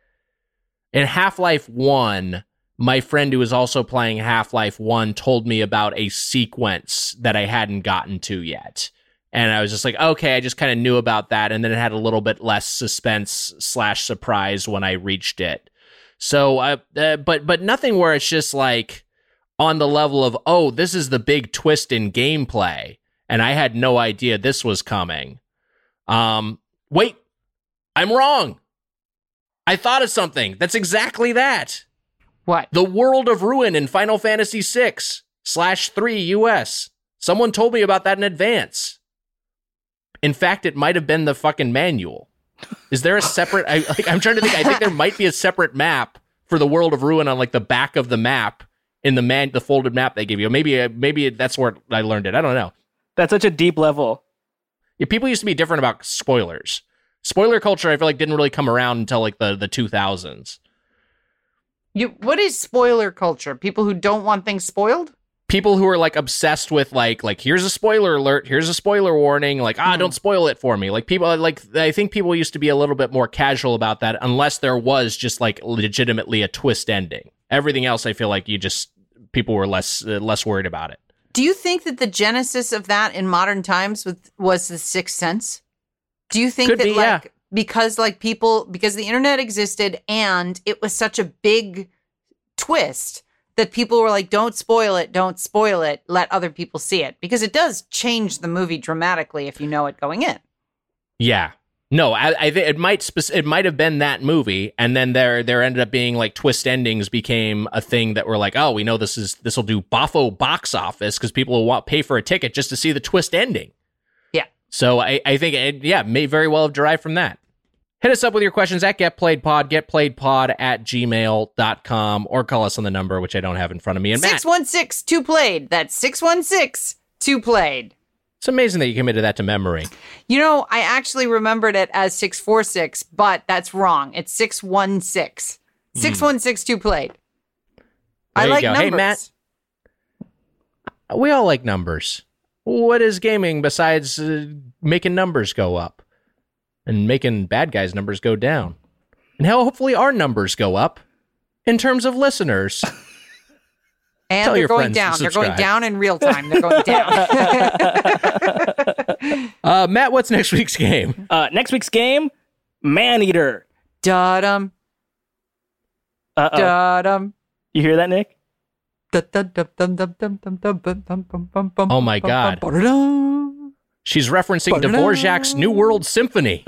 in Half Life One, my friend who was also playing Half Life One told me about a sequence that I hadn't gotten to yet. And I was just like, okay, I just kind of knew about that, and then it had a little bit less suspense slash surprise when I reached it. So, uh, uh, but but nothing where it's just like, on the level of oh this is the big twist in gameplay and i had no idea this was coming. Um wait i'm wrong. I thought of something that's exactly that. What? the world of ruin in final fantasy 6 slash 3 us someone told me about that in advance. In fact it might have been the fucking manual is there a separate I, like, i'm trying to think i think there might be a separate map for the world of ruin on like the back of the map in the man the folded map they give you. Maybe uh, maybe that's where I learned it. I don't know. That's such a deep level. Yeah, people used to be different about spoilers. Spoiler culture, I feel like didn't really come around until like the the two thousands. You what is spoiler culture? People who don't want things spoiled? People who are like obsessed with like like here's a spoiler alert, here's a spoiler warning, like ah Hmm. don't spoil it for me. Like people like I think people used to be a little bit more casual about that unless there was just like legitimately a twist ending. Everything else, I feel like you just people were less uh, less worried about it. Do you think that the genesis of that in modern times with, was the Sixth Sense? Do you think Could that be, yeah. like because like people because the internet existed and it was such a big twist that people were like, "Don't spoil it, don't spoil it, let other people see it," because it does change the movie dramatically if you know it going in. Yeah. No, I, I think it might spec- it might have been that movie, and then there there ended up being like twist endings became a thing that were like, oh, we know this is this will do boffo box office because people will want pay for a ticket just to see the twist ending. Yeah. So I I think it, yeah may very well have derived from that. Hit us up with your questions at getplayedpod, getplayedpod at gmail.com, or call us on the number, which I don't have in front of me. And Matt, Six one six two played. That's six one six two played. it's amazing that you committed that to memory. You know, I actually remembered it as 646, but that's wrong. It's 616. 6162 played. I Hmm. There you like go. numbers. Hey, Matt. We all like numbers. What is gaming besides uh, making numbers go up and making bad guys' numbers go down? And how hopefully our numbers go up in terms of listeners. and tell they're your going down. They're going down in real time. They're going down. Uh, Matt, what's next week's game? Uh, next week's game, Maneater. Da-dum, Uh oh. da-dum. You hear that, Nick? Oh my God. She's referencing Dvorak's New World Symphony.